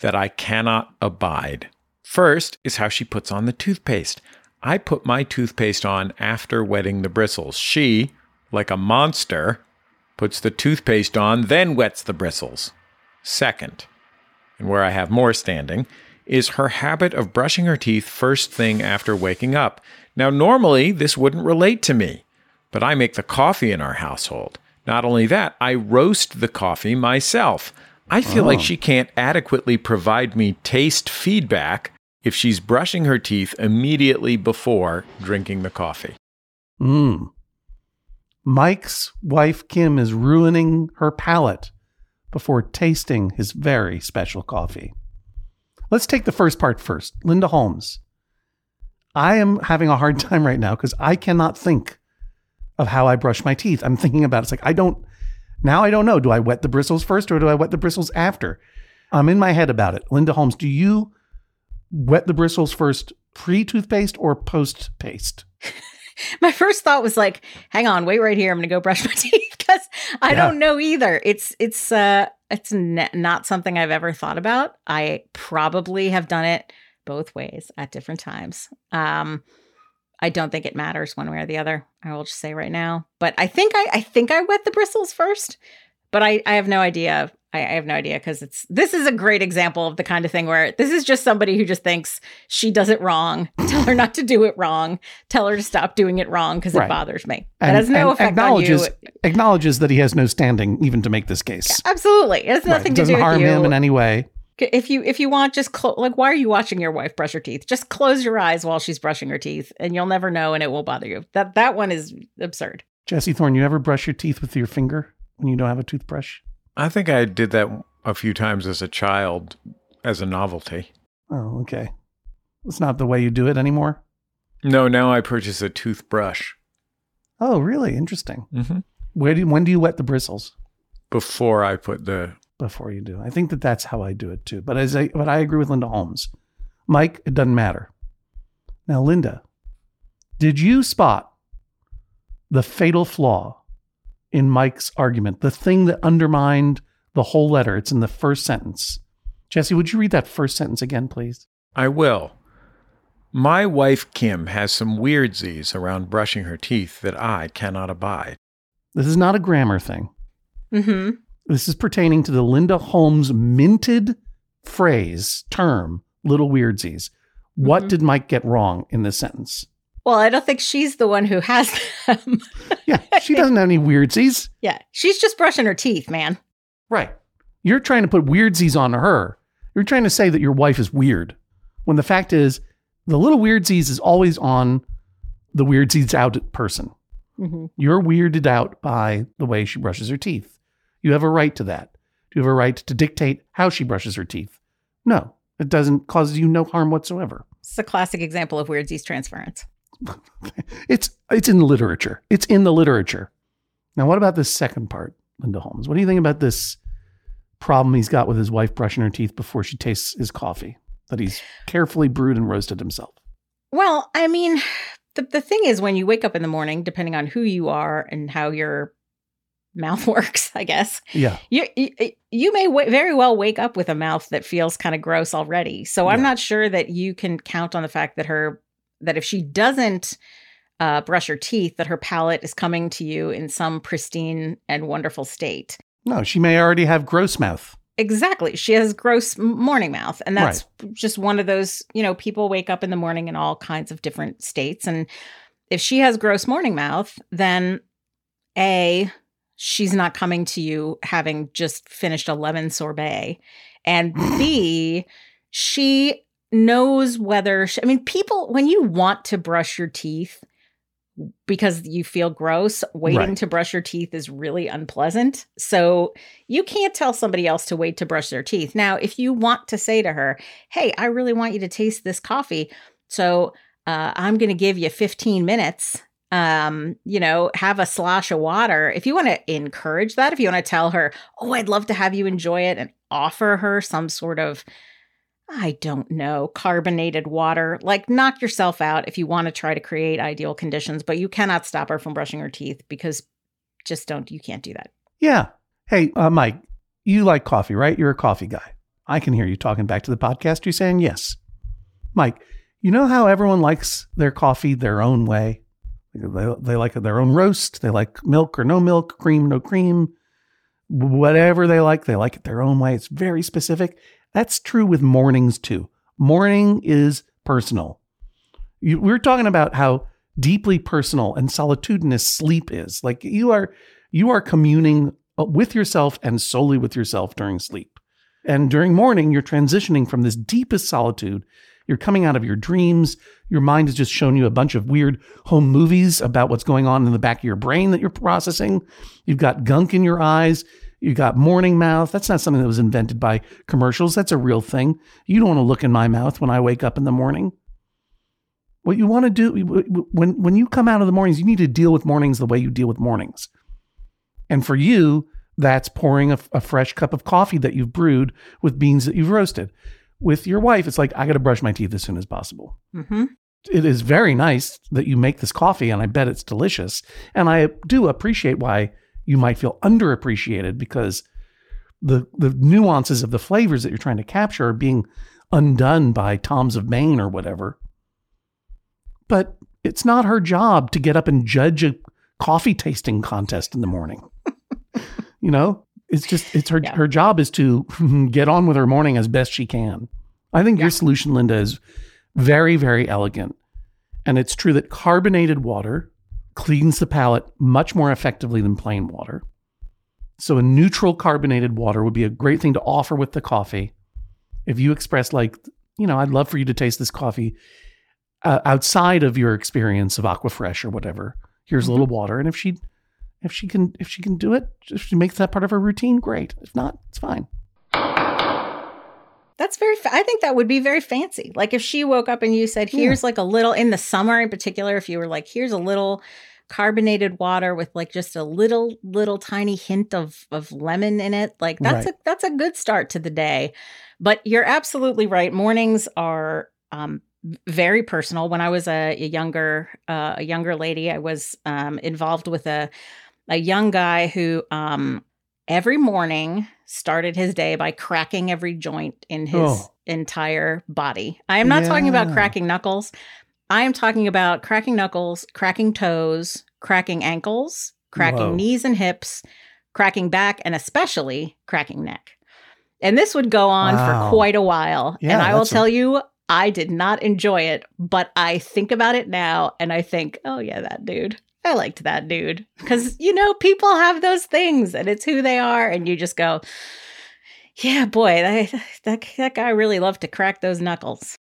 that I cannot abide. First is how she puts on the toothpaste. I put my toothpaste on after wetting the bristles. She, like a monster, puts the toothpaste on, then wets the bristles. Second, and where I have more standing, is her habit of brushing her teeth first thing after waking up. Now, normally this wouldn't relate to me, but I make the coffee in our household. Not only that, I roast the coffee myself. I feel like she can't adequately provide me taste feedback if she's brushing her teeth immediately before drinking the coffee. Mm. Mike's wife, Kim, is ruining her palate before tasting his very special coffee. Let's take the first part first. Linda Holmes. I am having a hard time right now because I cannot think of how I brush my teeth. I'm thinking about it. It's like, I don't, now I don't know. Do I wet the bristles first or do I wet the bristles after? I'm in my head about it. Linda Holmes, do you wet the bristles first pre toothpaste or post paste? My first thought was like, hang on, wait right here. I'm going to go brush my teeth because I Yeah. don't know either. It's, it's, uh, it's n- not something I've ever thought about. I probably have done it both ways at different times. Um, I don't think it matters one way or the other. I will just say right now, but I think I, I think I wet the bristles first, but I, I have no idea. I, I have no idea because it's this is a great example of the kind of thing where this is just somebody who just thinks she does it wrong. Tell her not to do it wrong. Tell her to stop doing it wrong because Right. it bothers me. That has no effect on you. acknowledges acknowledges that he has no standing even to make this case. Absolutely, it has Right. nothing It to doesn't do with harm him in any way. If you if you want, just clo- like why are you watching your wife brush her teeth? Just close your eyes while she's brushing her teeth, and you'll never know, and it won't bother you. That that one is absurd. Jesse Thorn, you ever brush your teeth with your finger when you don't have a toothbrush? I think I did that a few times as a child as a novelty. Oh, okay. It's not the way you do it anymore. No, now I purchase a toothbrush Oh, really? Interesting. mm-hmm. Where do when do you wet the bristles before I put the. Before you do? I think that that's how I do it too. But as I but I agree with Linda Holmes. Mike, it doesn't matter. Now, Linda, did you spot the fatal flaw in Mike's argument? The thing that undermined the whole letter. It's in the first sentence. Jesse, would you read that first sentence again, please? I will. My wife Kim has some weirdsies around brushing her teeth that I cannot abide. This is not a grammar thing. Mm-hmm. This is pertaining to the Linda Holmes minted phrase, term, little weirdsies. What Mhm. did Mike get wrong in this sentence? Well, I don't think she's the one who has them. Yeah, she doesn't have any weirdsies. yeah, she's just brushing her teeth, man. Right. You're trying to put weirdsies on her. You're trying to say that your wife is weird. When the fact is, the little weirdsies is always on the weirdsies out person. Mm-hmm. You're weirded out by the way she brushes her teeth. You have a right to that. Do you have a right to dictate how she brushes her teeth? No, it doesn't cause you no harm whatsoever. It's a classic example of weird transference. It's it's in the literature. It's in the literature. Now, what about this second part, Linda Holmes? What do you think about this problem he's got with his wife brushing her teeth before she tastes his coffee that he's carefully brewed and roasted himself? Well, I mean, the the thing is when you wake up in the morning, depending on who you are and how your mouth works, I guess, Yeah. you you, you may w- very well wake up with a mouth that feels kind of gross already. So I'm not sure that you can count on the fact that her that if she doesn't uh, brush her teeth, that her palate is coming to you in some pristine and wonderful state. No, she may already have gross mouth. Exactly. She has gross morning mouth. And that's just one of those, you know, people wake up in the morning in all kinds of different states. And if she has gross morning mouth, then A, she's not coming to you having just finished a lemon sorbet. And B, she knows whether she, I mean people when you want to brush your teeth because you feel gross, waiting Right. to brush your teeth is really unpleasant. So you can't tell somebody else to wait to brush their teeth. Now, if you want to say to her, "Hey, I really want you to taste this coffee." So, uh, I'm going to give you 15 minutes um you know have a slosh of water if you want to encourage that if you want to tell her oh i'd love to have you enjoy it and offer her some sort of i don't know carbonated water like knock yourself out if you want to try to create ideal conditions but you cannot stop her from brushing her teeth because just don't you can't do that Yeah. Hey, uh, Mike, you like coffee, right? You're a coffee guy. I can hear you talking back to the podcast. You're saying yes. Mike, you know how everyone likes their coffee their own way? They, they like their own roast. They like milk or no milk, cream, no cream, whatever they like. They like it their own way. It's very specific. That's true with mornings too. Morning is personal. You, we're talking about how deeply personal and solitudinous sleep is. Like you are, you are communing uh, with yourself and solely with yourself during sleep. And during morning, you're transitioning from this deepest solitude. You're coming out of your dreams. Your mind has just shown you a bunch of weird home movies about what's going on in the back of your brain that you're processing. You've got gunk in your eyes. You've got morning mouth. That's not something that was invented by commercials. That's a real thing. You don't want to look in my mouth when I wake up in the morning. What you want to do when when you come out of the mornings, you need to deal with mornings the way you deal with mornings. And for you, that's pouring a, a fresh cup of coffee that you've brewed with beans that you've roasted. With your wife, it's like I got to brush my teeth as soon as possible. mm-hmm. It is very nice that you make this coffee, and I bet it's delicious. And I do appreciate why you might feel underappreciated because the the nuances of the flavors that you're trying to capture are being undone by Tom's of Maine or whatever. But it's not her job to get up and judge a coffee tasting contest in the morning. you know, it's just it's her Yeah. her job is to get on with her morning as best she can. I think Yeah. your solution, Linda, is very very elegant, and it's true that carbonated water cleans the palate much more effectively than plain water. So a neutral carbonated water would be a great thing to offer with the coffee. If you express like, you know, I'd love for you to taste this coffee uh, outside of your experience of Aquafresh or whatever. Here's a little water, and if she, if she can, if she can do it, if she makes that part of her routine, great. If not, it's fine. That's very. Fa- I think that would be very fancy. Like if she woke up and you said, Yeah. "Here's like a little in the summer in particular." If you were like, "Here's a little carbonated water with like just a little little tiny hint of of lemon in it," like that's Right. a that's a good start to the day. But you're absolutely right. Mornings are um, very personal. When I was a, a younger uh, a younger lady, I was um, involved with a a young guy who um, every morning started his day by cracking every joint in his Oh. entire body. I am not talking about cracking knuckles. I am talking about cracking knuckles, cracking toes, cracking ankles, cracking Whoa. knees and hips, cracking back, and especially cracking neck. And this would go on Wow. for quite a while. Yeah, and I will that's a- tell you, I did not enjoy it, but I think about it now and I think, oh, yeah, that dude. I liked that dude. Because, you know, people have those things and it's who they are. And you just go, yeah, boy, that, that, that guy really loved to crack those knuckles.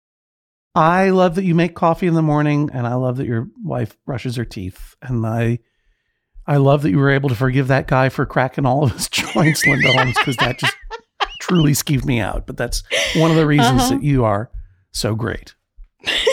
I love that you make coffee in the morning, and I love that your wife brushes her teeth, and I, I love that you were able to forgive that guy for cracking all of his joints, Linda Holmes, because that just truly skeeved me out. But that's one of the reasons Uh-huh. that you are so great.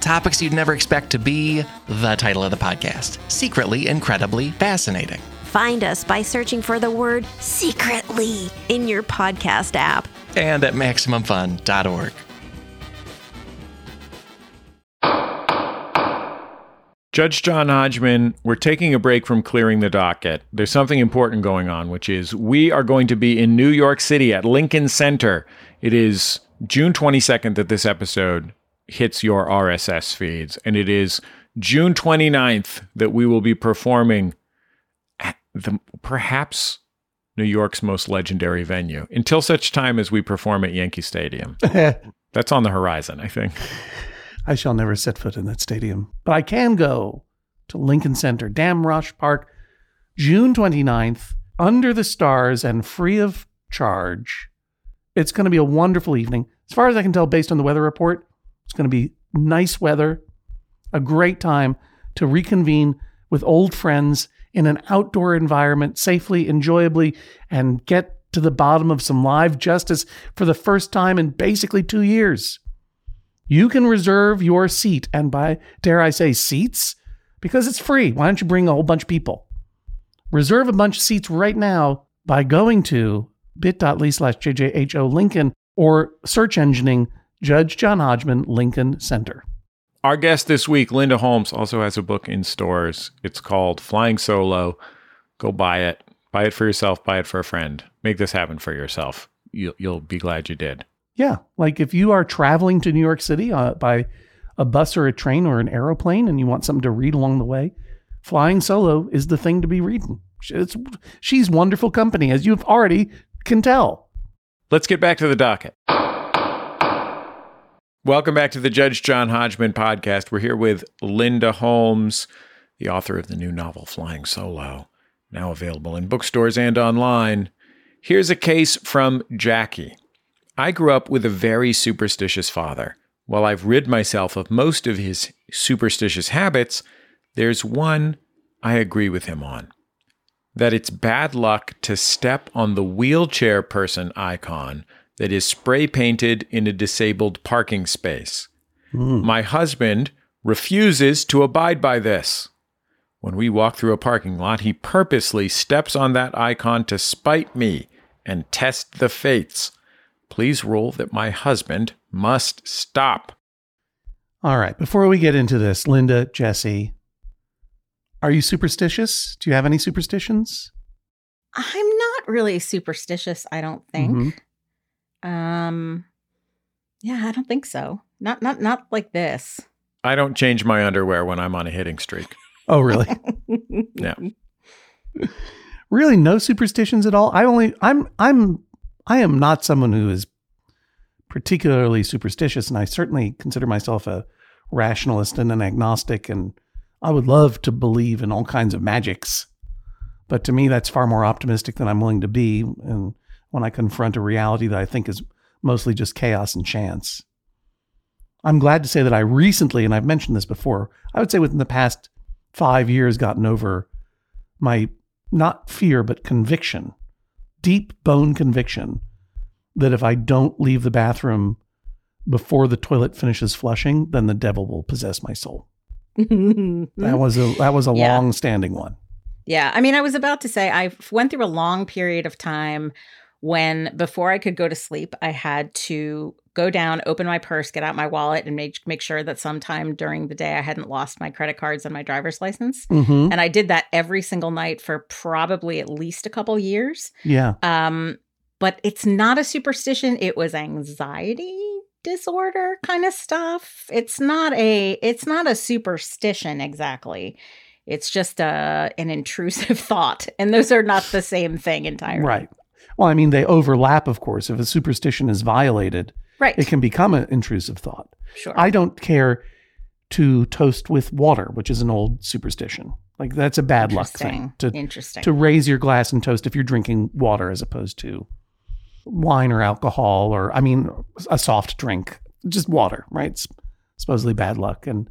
Topics you'd never expect to be the title of the podcast Secretly Incredibly Fascinating. Find us by searching for the word secretly in your podcast app. And at MaximumFun.org. Judge John Hodgman, we're taking a break from clearing the docket. There's something important going on, which is we are going to be in New York City at Lincoln Center. It is June 22nd that this episode hits your RSS feeds, and it is June 29th that we will be performing at the perhaps New York's most legendary venue until such time as we perform at Yankee Stadium. That's on the horizon, I think. I shall never set foot in that stadium, but I can go to Lincoln Center, Damrosch Park, June 29th, under the stars and free of charge. It's going to be a wonderful evening. As far as I can tell, based on the weather report, it's going to be nice weather, a great time to reconvene with old friends in an outdoor environment safely, enjoyably, and get to the bottom of some live justice for the first time in basically two years. You can reserve your seat, and by, dare I say, seats, because it's free. Why don't you bring a whole bunch of people? Reserve a bunch of seats right now by going to bit.ly slash JJHO Lincoln or search engineing Judge John Hodgman Lincoln Center. Our guest this week, Linda Holmes, also has a book in stores. It's called Flying Solo. Go buy it. Buy it for yourself. Buy it for a friend. Make this happen for yourself. You'll, you'll be glad you did. Yeah, like if you are traveling to New York City uh, by a bus or a train or an aeroplane and you want something to read along the way, Flying Solo is the thing to be reading. It's, she's wonderful company, as you've already can tell. Let's get back to the docket. Welcome back to the Judge John Hodgman podcast. We're here with Linda Holmes, the author of the new novel Flying Solo, now available in bookstores and online. Here's a case from Jackie. I grew up with a very superstitious father. While I've rid myself of most of his superstitious habits, there's one I agree with him on that it's bad luck to step on the wheelchair person icon that is spray painted in a disabled parking space. My husband refuses to abide by this. When we walk through a parking lot, he purposely steps on that icon to spite me and test the fates. Please rule that my husband must stop. All right, before we get into this, Linda, Jesse, are you superstitious? Do you have any superstitions? I'm not really superstitious, I don't think. Mhm. Um yeah, I don't think so. Not not not like this. I don't change my underwear when I'm on a hitting streak. Oh, really? Yeah. really no superstitions at all? I only I'm I'm I am not someone who is particularly superstitious and I certainly consider myself a rationalist and an agnostic and I would love to believe in all kinds of magics. But to me that's far more optimistic than I'm willing to be and when I confront a reality that I think is mostly just chaos and chance. I'm glad to say that I recently, and I've mentioned this before, I would say within the past five years, gotten over my not fear, but conviction, deep bone conviction that if I don't leave the bathroom before the toilet finishes flushing, then the devil will possess my soul. That was a that was a Yeah. long standing one. Yeah, I mean, I was about to say I went through a long period of time when before I could go to sleep, I had to go down, open my purse, get out my wallet, and make make sure that sometime during the day I hadn't lost my credit cards and my driver's license. hmm And I did that every single night for probably at least a couple years. Yeah. Um, but it's not a superstition; it was anxiety disorder kind of stuff. It's not a it's not a superstition exactly. It's just a an intrusive thought, and those are not the same thing entirely. Right. Well, I mean, they overlap, of course. If a superstition is violated, Right. it can become an intrusive thought. sure. I don't care to toast with water, which is an old superstition. Like that's a bad luck thing Interesting. to Interesting. to raise your glass and toast if you're drinking water as opposed to wine or alcohol or I mean a soft drink, just water, right? It's supposedly bad luck, and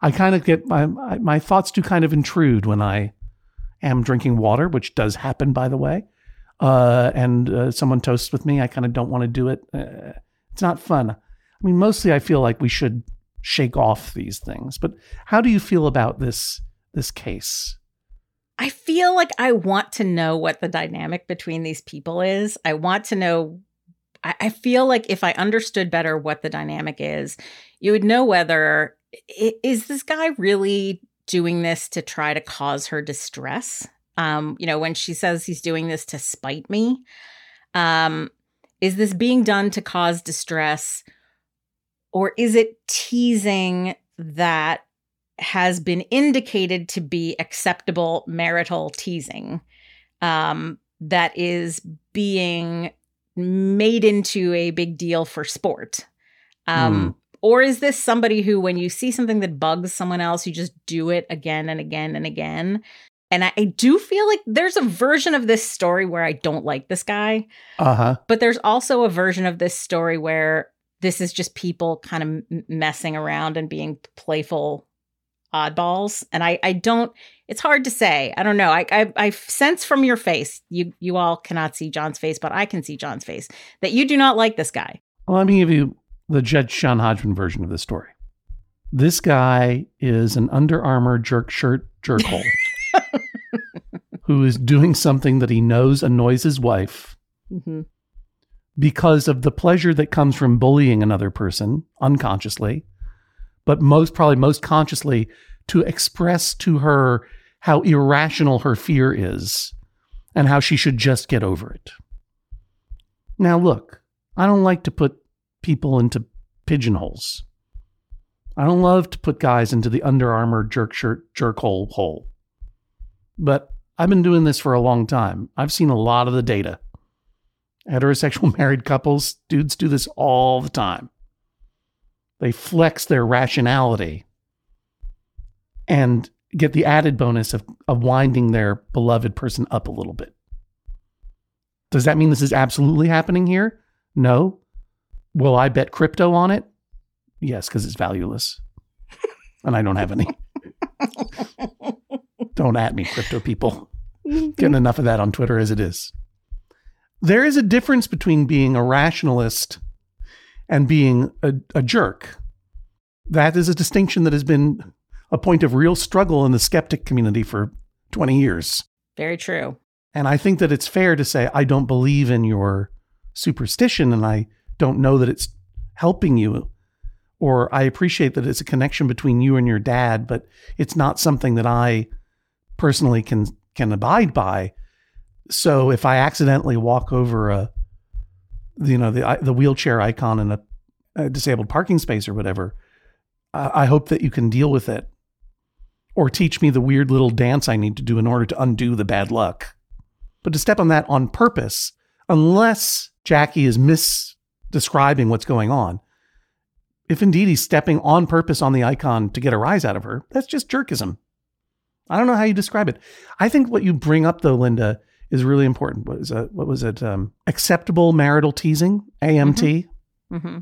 I kind of get my my my thoughts do kind of intrude when I am drinking water, which does happen, by the way. Uh, and uh, someone toasts with me, I kind of don't want to do it. Uh, it's not fun. I mean, mostly I feel like we should shake off these things. But how do you feel about this this case? I feel like I want to know what the dynamic between these people is. I want to know. I, I feel like if I understood better what the dynamic is, you would know whether is this guy really doing this to try to cause her distress. Um, you know, when she says he's doing this to spite me, um, is this being done to cause distress, or is it teasing that has been indicated to be acceptable marital teasing um, that is being made into a big deal for sport. Um, Or is this somebody who, when you see something that bugs someone else, you just do it again and again and again? And I, I do feel like there's a version of this story where I don't like this guy, Uh huh. but there's also a version of this story where this is just people kind of m- messing around and being playful oddballs. And i i don't it's hard to say. I don't know. I, I i sense from your face you you all cannot see john's face but i can see john's face that you do not like this guy. Well, let me give you the Judge John Hodgman version of the story. This guy is an Under Armour jerk shirt jerkhole who is doing something that he knows annoys his wife mm-hmm. because of the pleasure that comes from bullying another person unconsciously, but most probably most consciously to express to her how irrational her fear is and how she should just get over it. Now, look, I don't like to put people into pigeonholes. I don't love to put guys into the Under Armour jerk shirt jerk hole hole. But I've been doing this for a long time. I've seen a lot of the data. Heterosexual married couples, dudes do this all the time. They flex their rationality and get the added bonus of, of winding their beloved person up a little bit. Does that mean this is absolutely happening here? No. Will I bet crypto on it? Yes, because it's valueless. and I don't have any. don't at me, crypto people. Mm-hmm. Getting enough of that on Twitter as it is. There is a difference between being a rationalist and being a, a jerk. That is a distinction that has been a point of real struggle in the skeptic community for 20 years. very true And I think that it's fair to say, I don't believe in your superstition and I don't know that it's helping you. Or I appreciate that it's a connection between you and your dad, but it's not something that I personally can can abide by. So if I accidentally walk over a, you know, the the wheelchair icon in a, a disabled parking space or whatever, I, I hope that you can deal with it, or teach me the weird little dance I need to do in order to undo the bad luck. But to step on that on purpose, unless Jackie is misdescribing what's going on, if indeed he's stepping on purpose on the icon to get a rise out of her, that's just jerkism. I don't know how you describe it. I think what you bring up though, Linda, is really important. What is it? What was it? Um, acceptable marital teasing, AMT. hmm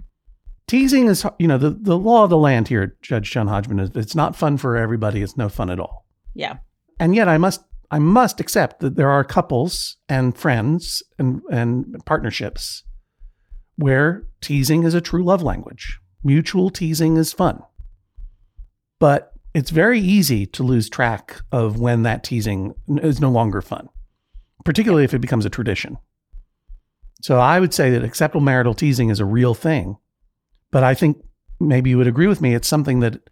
Teasing is, you know, the, the law of the land here, Judge John Hodgman, is it's not fun for everybody. It's no fun at all. yeah And yet I must I must accept that there are couples and friends and, and partnerships where teasing is a true love language. Mutual teasing is fun. But it's very easy to lose track of when that teasing is no longer fun, particularly if it becomes a tradition. So I would say that acceptable marital teasing is a real thing. But I think maybe you would agree with me. It's something that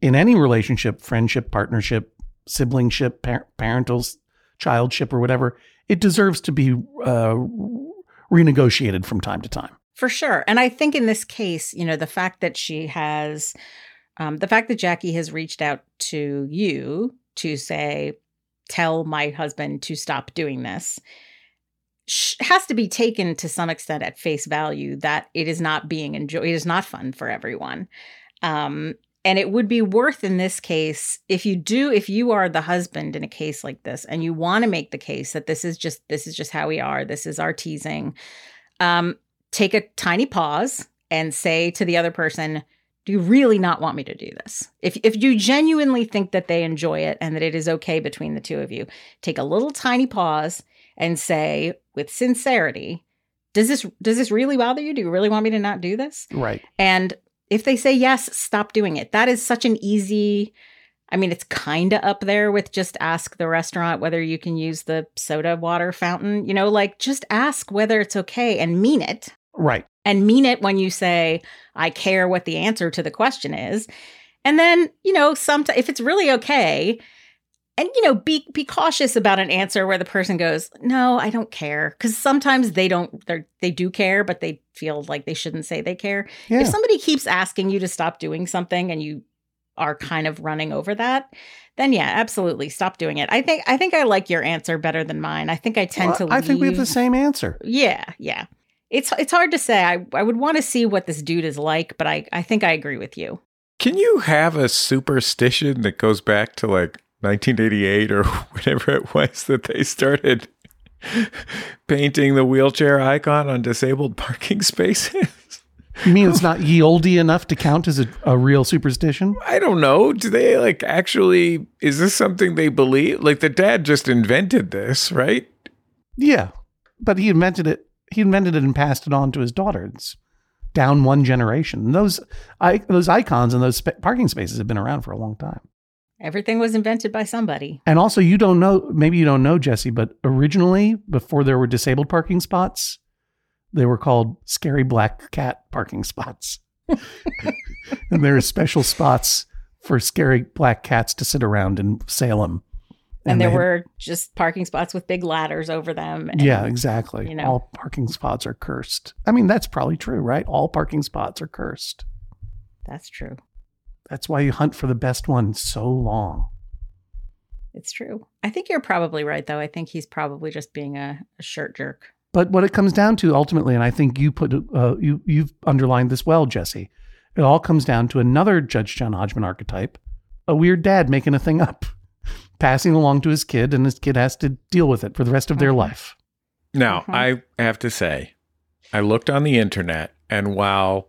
in any relationship, friendship, partnership, siblingship, par- parental, childship, or whatever, it deserves to be uh, renegotiated from time to time. For sure. And I think in this case, you know, the fact that she has, um, the fact that Jackie has reached out to you to say, tell my husband to stop doing this, has to be taken to some extent at face value that it is not being enjoyed. It is not fun for everyone. Um, And it would be worth in this case if you do if you are the husband in a case like this and you want to make the case that this is just this is just how we are, this is our teasing. Um take a tiny pause and say to the other person, do you really not want me to do this? If if you genuinely think that they enjoy it and that it is okay between the two of you, take a little tiny pause and say with sincerity, does this does this really bother you? Do you really want me to not do this? Right. And if they say yes, stop doing it. That is such an easy I mean, it's kind of up there with just ask the restaurant whether you can use the soda water fountain. You know, like just ask whether it's okay and mean it Right. and mean it when you say i care what the answer to the question is and then you know sometimes if it's really okay and you know be be cautious about an answer where the person goes no i don't care because sometimes they don't they they do care but they feel like they shouldn't say they care Yeah. if somebody keeps asking you to stop doing something and you are kind of running over that then yeah absolutely stop doing it i think i think i like your answer better than mine i think i tend Well, to I think we have the same answer. yeah, yeah. It's it's hard to say. I I would want to see what this dude is like, but I I think I agree with you. Can you have a superstition that goes back to like 1988 or whatever it was that they started painting the wheelchair icon on disabled parking spaces? You mean it's not ye olde enough to count as a, a real superstition? I don't know. Do they like actually? Is this something they believe? Like the dad just invented this, right? Yeah. But he invented it. He invented it and passed it on to his daughter. It's down one generation. Those I, those icons and those spa- parking spaces have been around for a long time. Everything was invented by somebody. And also, you don't know, maybe you don't know, Jesse, but originally, before there were disabled parking spots, they were called scary black cat parking spots. and there are special spots for scary black cats to sit around in Salem. And, there they- were just parking spots with big ladders over them. and- Yeah, exactly. you know. All parking spots are cursed. I mean, that's probably true, right? All parking spots are cursed. That's true. That's why you hunt for the best one so long. It's true. I think you're probably right, though. I think he's probably just being a, a shirt jerk. But what it comes down to ultimately, and I think you put uh, you you've underlined this well, Jesse. It all comes down to another Judge John Hodgman archetype: a weird dad making a thing up, passing along to his kid, and his kid has to deal with it for the rest of their Mhm. life. Now, Mhm. I have to say, I looked on the internet, and while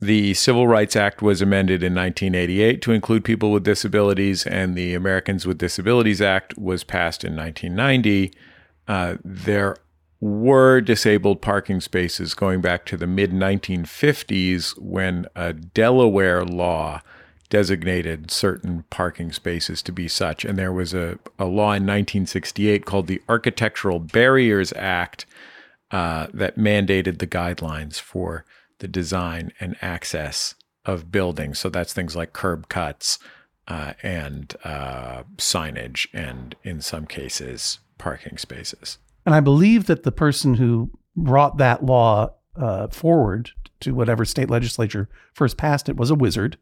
the Civil Rights Act was amended in 1988 to include people with disabilities, and the Americans with Disabilities Act was passed in 1990, uh, there were disabled parking spaces going back to the mid 1950s when a Delaware law designated certain parking spaces to be such. And there was a, a law in 1968 called the Architectural Barriers Act uh, that mandated the guidelines for the design and access of buildings. So that's things like curb cuts uh, and uh, signage, and in some cases, parking spaces. And I believe that the person who brought that law uh, forward to whatever state legislature first passed it was a wizard.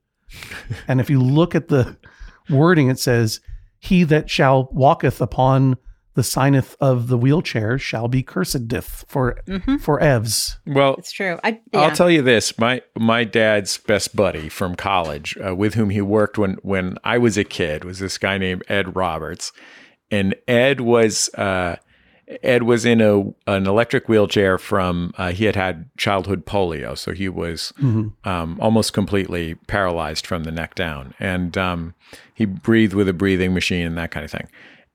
And if you look at the wording, it says, He that shall walketh upon the signeth of the wheelchair shall be cursedeth for Mhm. for evs. Well, It's true. I, I'll yeah. tell you this: my my dad's best buddy from college, uh, with whom he worked when when I was a kid, was this guy named Ed Roberts, and Ed was uh, Ed was in a an electric wheelchair from uh, he had had childhood polio, so he was um, almost completely paralyzed from the neck down, and um, he breathed with a breathing machine and that kind of thing.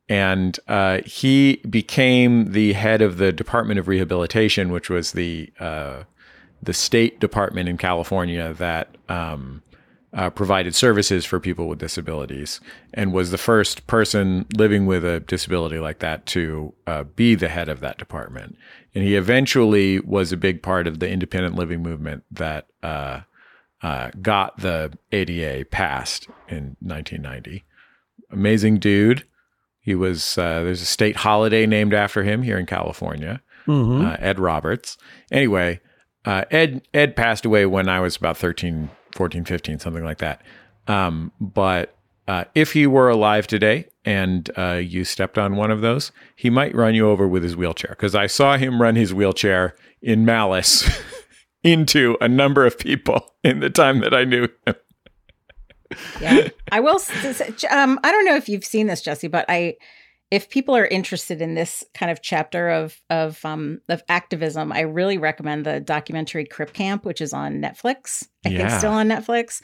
And uh, he became the head of the Department of Rehabilitation, which was the uh, the state department in California that um, uh, provided services for people with disabilities, and was the first person living with a disability like that to uh, be the head of that department. And he eventually was a big part of the independent living movement that uh, uh, got the ADA passed in 1990. Amazing dude. He was uh, there's a state holiday named after him here in California Mhm. uh, Ed Roberts. Anyway, uh, Ed Ed passed away when I was about 13, 14, 15, something like that. Um, but uh, if he were alive today and uh, you stepped on one of those, he might run you over with his wheelchair because I saw him run his wheelchair in malice into a number of people in the time that I knew him. yeah. I will. Um, I don't know if you've seen this, Jesse, but I, if people are interested in this kind of chapter of of um of activism, I really recommend the documentary Crip Camp, which is on Netflix. I think still on Netflix,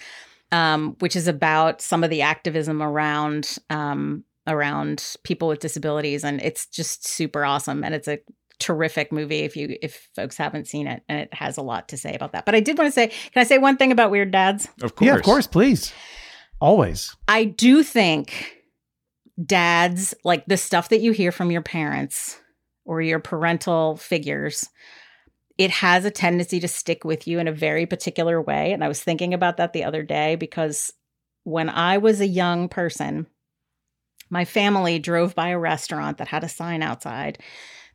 um, which is about some of the activism around um around people with disabilities, and it's just super awesome, and it's a terrific movie if you if folks haven't seen it and it has a lot to say about that but i did want to say can i say one thing about weird dads Of course. Yeah, of course, please. Always. I do think dads, like the stuff that you hear from your parents or your parental figures, it has a tendency to stick with you in a very particular way. And I was thinking about that the other day because when I was a young person, my family drove by a restaurant that had a sign outside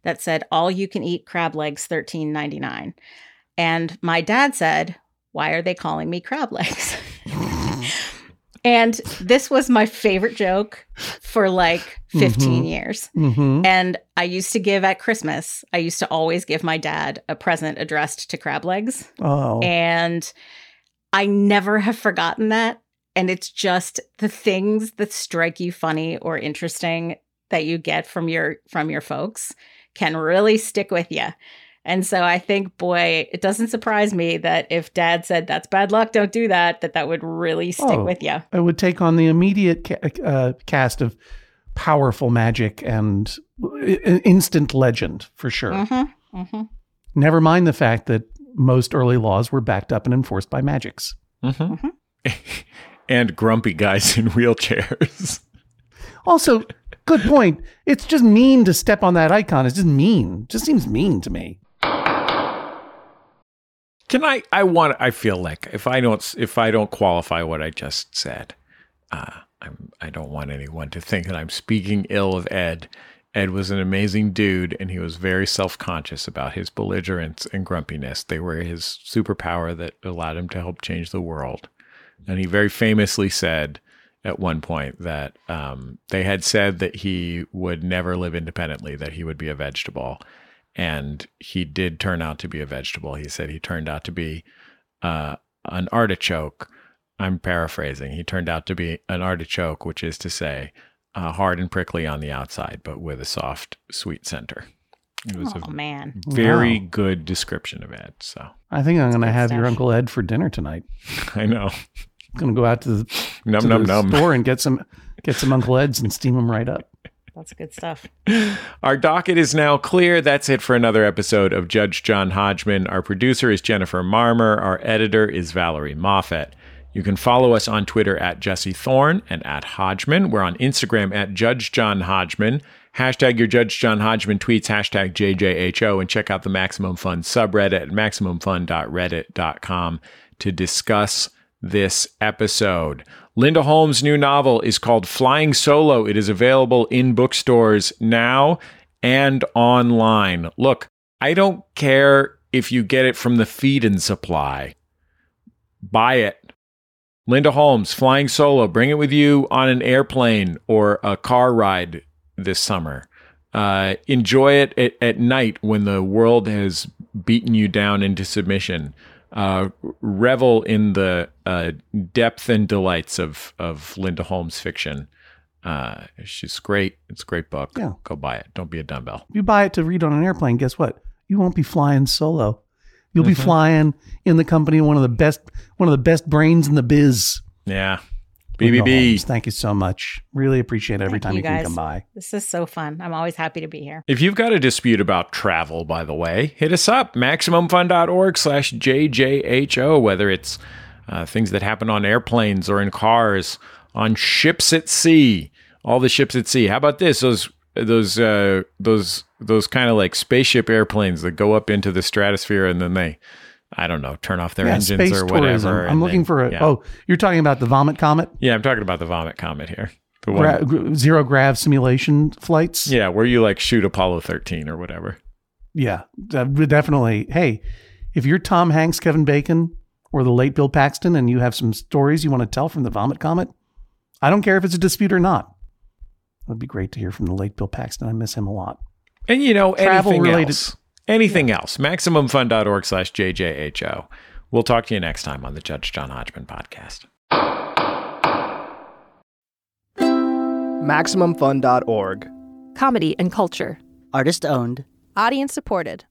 that said, All you can eat crab legs, thirteen ninety nine. And my dad said, Why are they calling me crab legs? and this was my favorite joke for like 15 Mhm. years. hmm And I used to give at Christmas, I used to always give my dad a present addressed to crab legs. Oh, And I never have forgotten that. And it's just the things that strike you funny or interesting that you get from your from your folks can really stick with you. And so I think, boy, it doesn't surprise me that if dad said that's bad luck, don't do that, that that would really stick Oh. with you. it would take on the immediate ca- uh, cast of powerful magic and i- i- instant legend for sure. Mm-hmm, mm-hmm. Never mind the fact that most early laws were backed up and enforced by magics. Mhm. and grumpy guys in wheelchairs. Also, good point. It's just mean to step on that icon. It's just mean. It just seems mean to me. Can I? I want. I feel like if I don't, if I don't qualify what I just said, uh, I'm. I don't want anyone to think that I'm speaking ill of Ed. Ed was an amazing dude, and he was very self-conscious about his belligerence and grumpiness. They were his superpower that allowed him to help change the world. And he very famously said at one point that um, they had said that he would never live independently, that he would be a vegetable. And he did turn out to be a vegetable. He said he turned out to be uh, an artichoke. I'm paraphrasing. He turned out to be an artichoke, which is to say, uh, hard and prickly on the outside, but with a soft, sweet center. It was Oh, a man. very Wow. good description of Ed. So I think I'm going to good have your. Uncle Ed for dinner tonight. I know. I'm going to go out to the, Num to num the num. store and get some get some Uncle Eds and steam them right up. That's good stuff. Our docket is now clear. That's it for another episode of Judge John Hodgman. Our producer is Jennifer Marmer. Our editor is Valerie Moffett. You can follow us on Twitter at Jesse Thorn and at Hodgman. We're on Instagram at Judge John Hodgman. Hashtag your Judge John Hodgman tweets, hashtag JJHO, and check out the Maximum Fun subreddit at maximumfun.reddit.com to discuss this episode. Linda Holmes' new novel is called Flying Solo. It is available in bookstores now and online. Look, I don't care if you get it from the feed and supply. Buy it. Linda Holmes, Flying Solo. Bring it with you on an airplane or a car ride this summer. Uh, enjoy it at, at night when the world has beaten you down into submission. Uh, revel in the uh, depth and delights of, of Linda Holmes fiction. Uh, she's great. It's a great book. Yeah. Go buy it. Don't be a dumbbell. If you buy it to read on an airplane, guess what? You won't be flying solo. You'll be Mhm. flying in the company of one of the best one of the best brains in the biz. Yeah. Linda BBB. Holmes, Thank you so much. Really appreciate it every Thank time you, you, can come by. This is so fun. I'm always happy to be here. If you've got a dispute about travel, by the way, hit us up, MaximumFun.org slash JJHO, whether it's uh, things that happen on airplanes or in cars, on ships at sea, all the ships at sea. How about this? Those those uh, those those kind of like spaceship airplanes that go up into the stratosphere and then they, I don't know, turn off their yeah, engines or whatever. I'm looking then- for a. yeah. Oh, you're talking about the Vomit Comet, yeah, I'm talking about the vomit comet here. The gra- zero grav simulation flights. yeah, where you like shoot Apollo 13 or whatever. Yeah, definitely. Hey, if you're Tom Hanks, Kevin Bacon, or the late Bill Paxton, and you have some stories you want to tell from the Vomit Comet, I don't care if it's a dispute or not. It would be great to hear from the late Bill Paxton. I miss him a lot. And you know, Travel anything related- else. Anything yeah. else? MaximumFun.org slash JJHO. We'll talk to you next time on the Judge John Hodgman podcast. MaximumFun.org. Comedy and culture. Artist owned. Audience supported.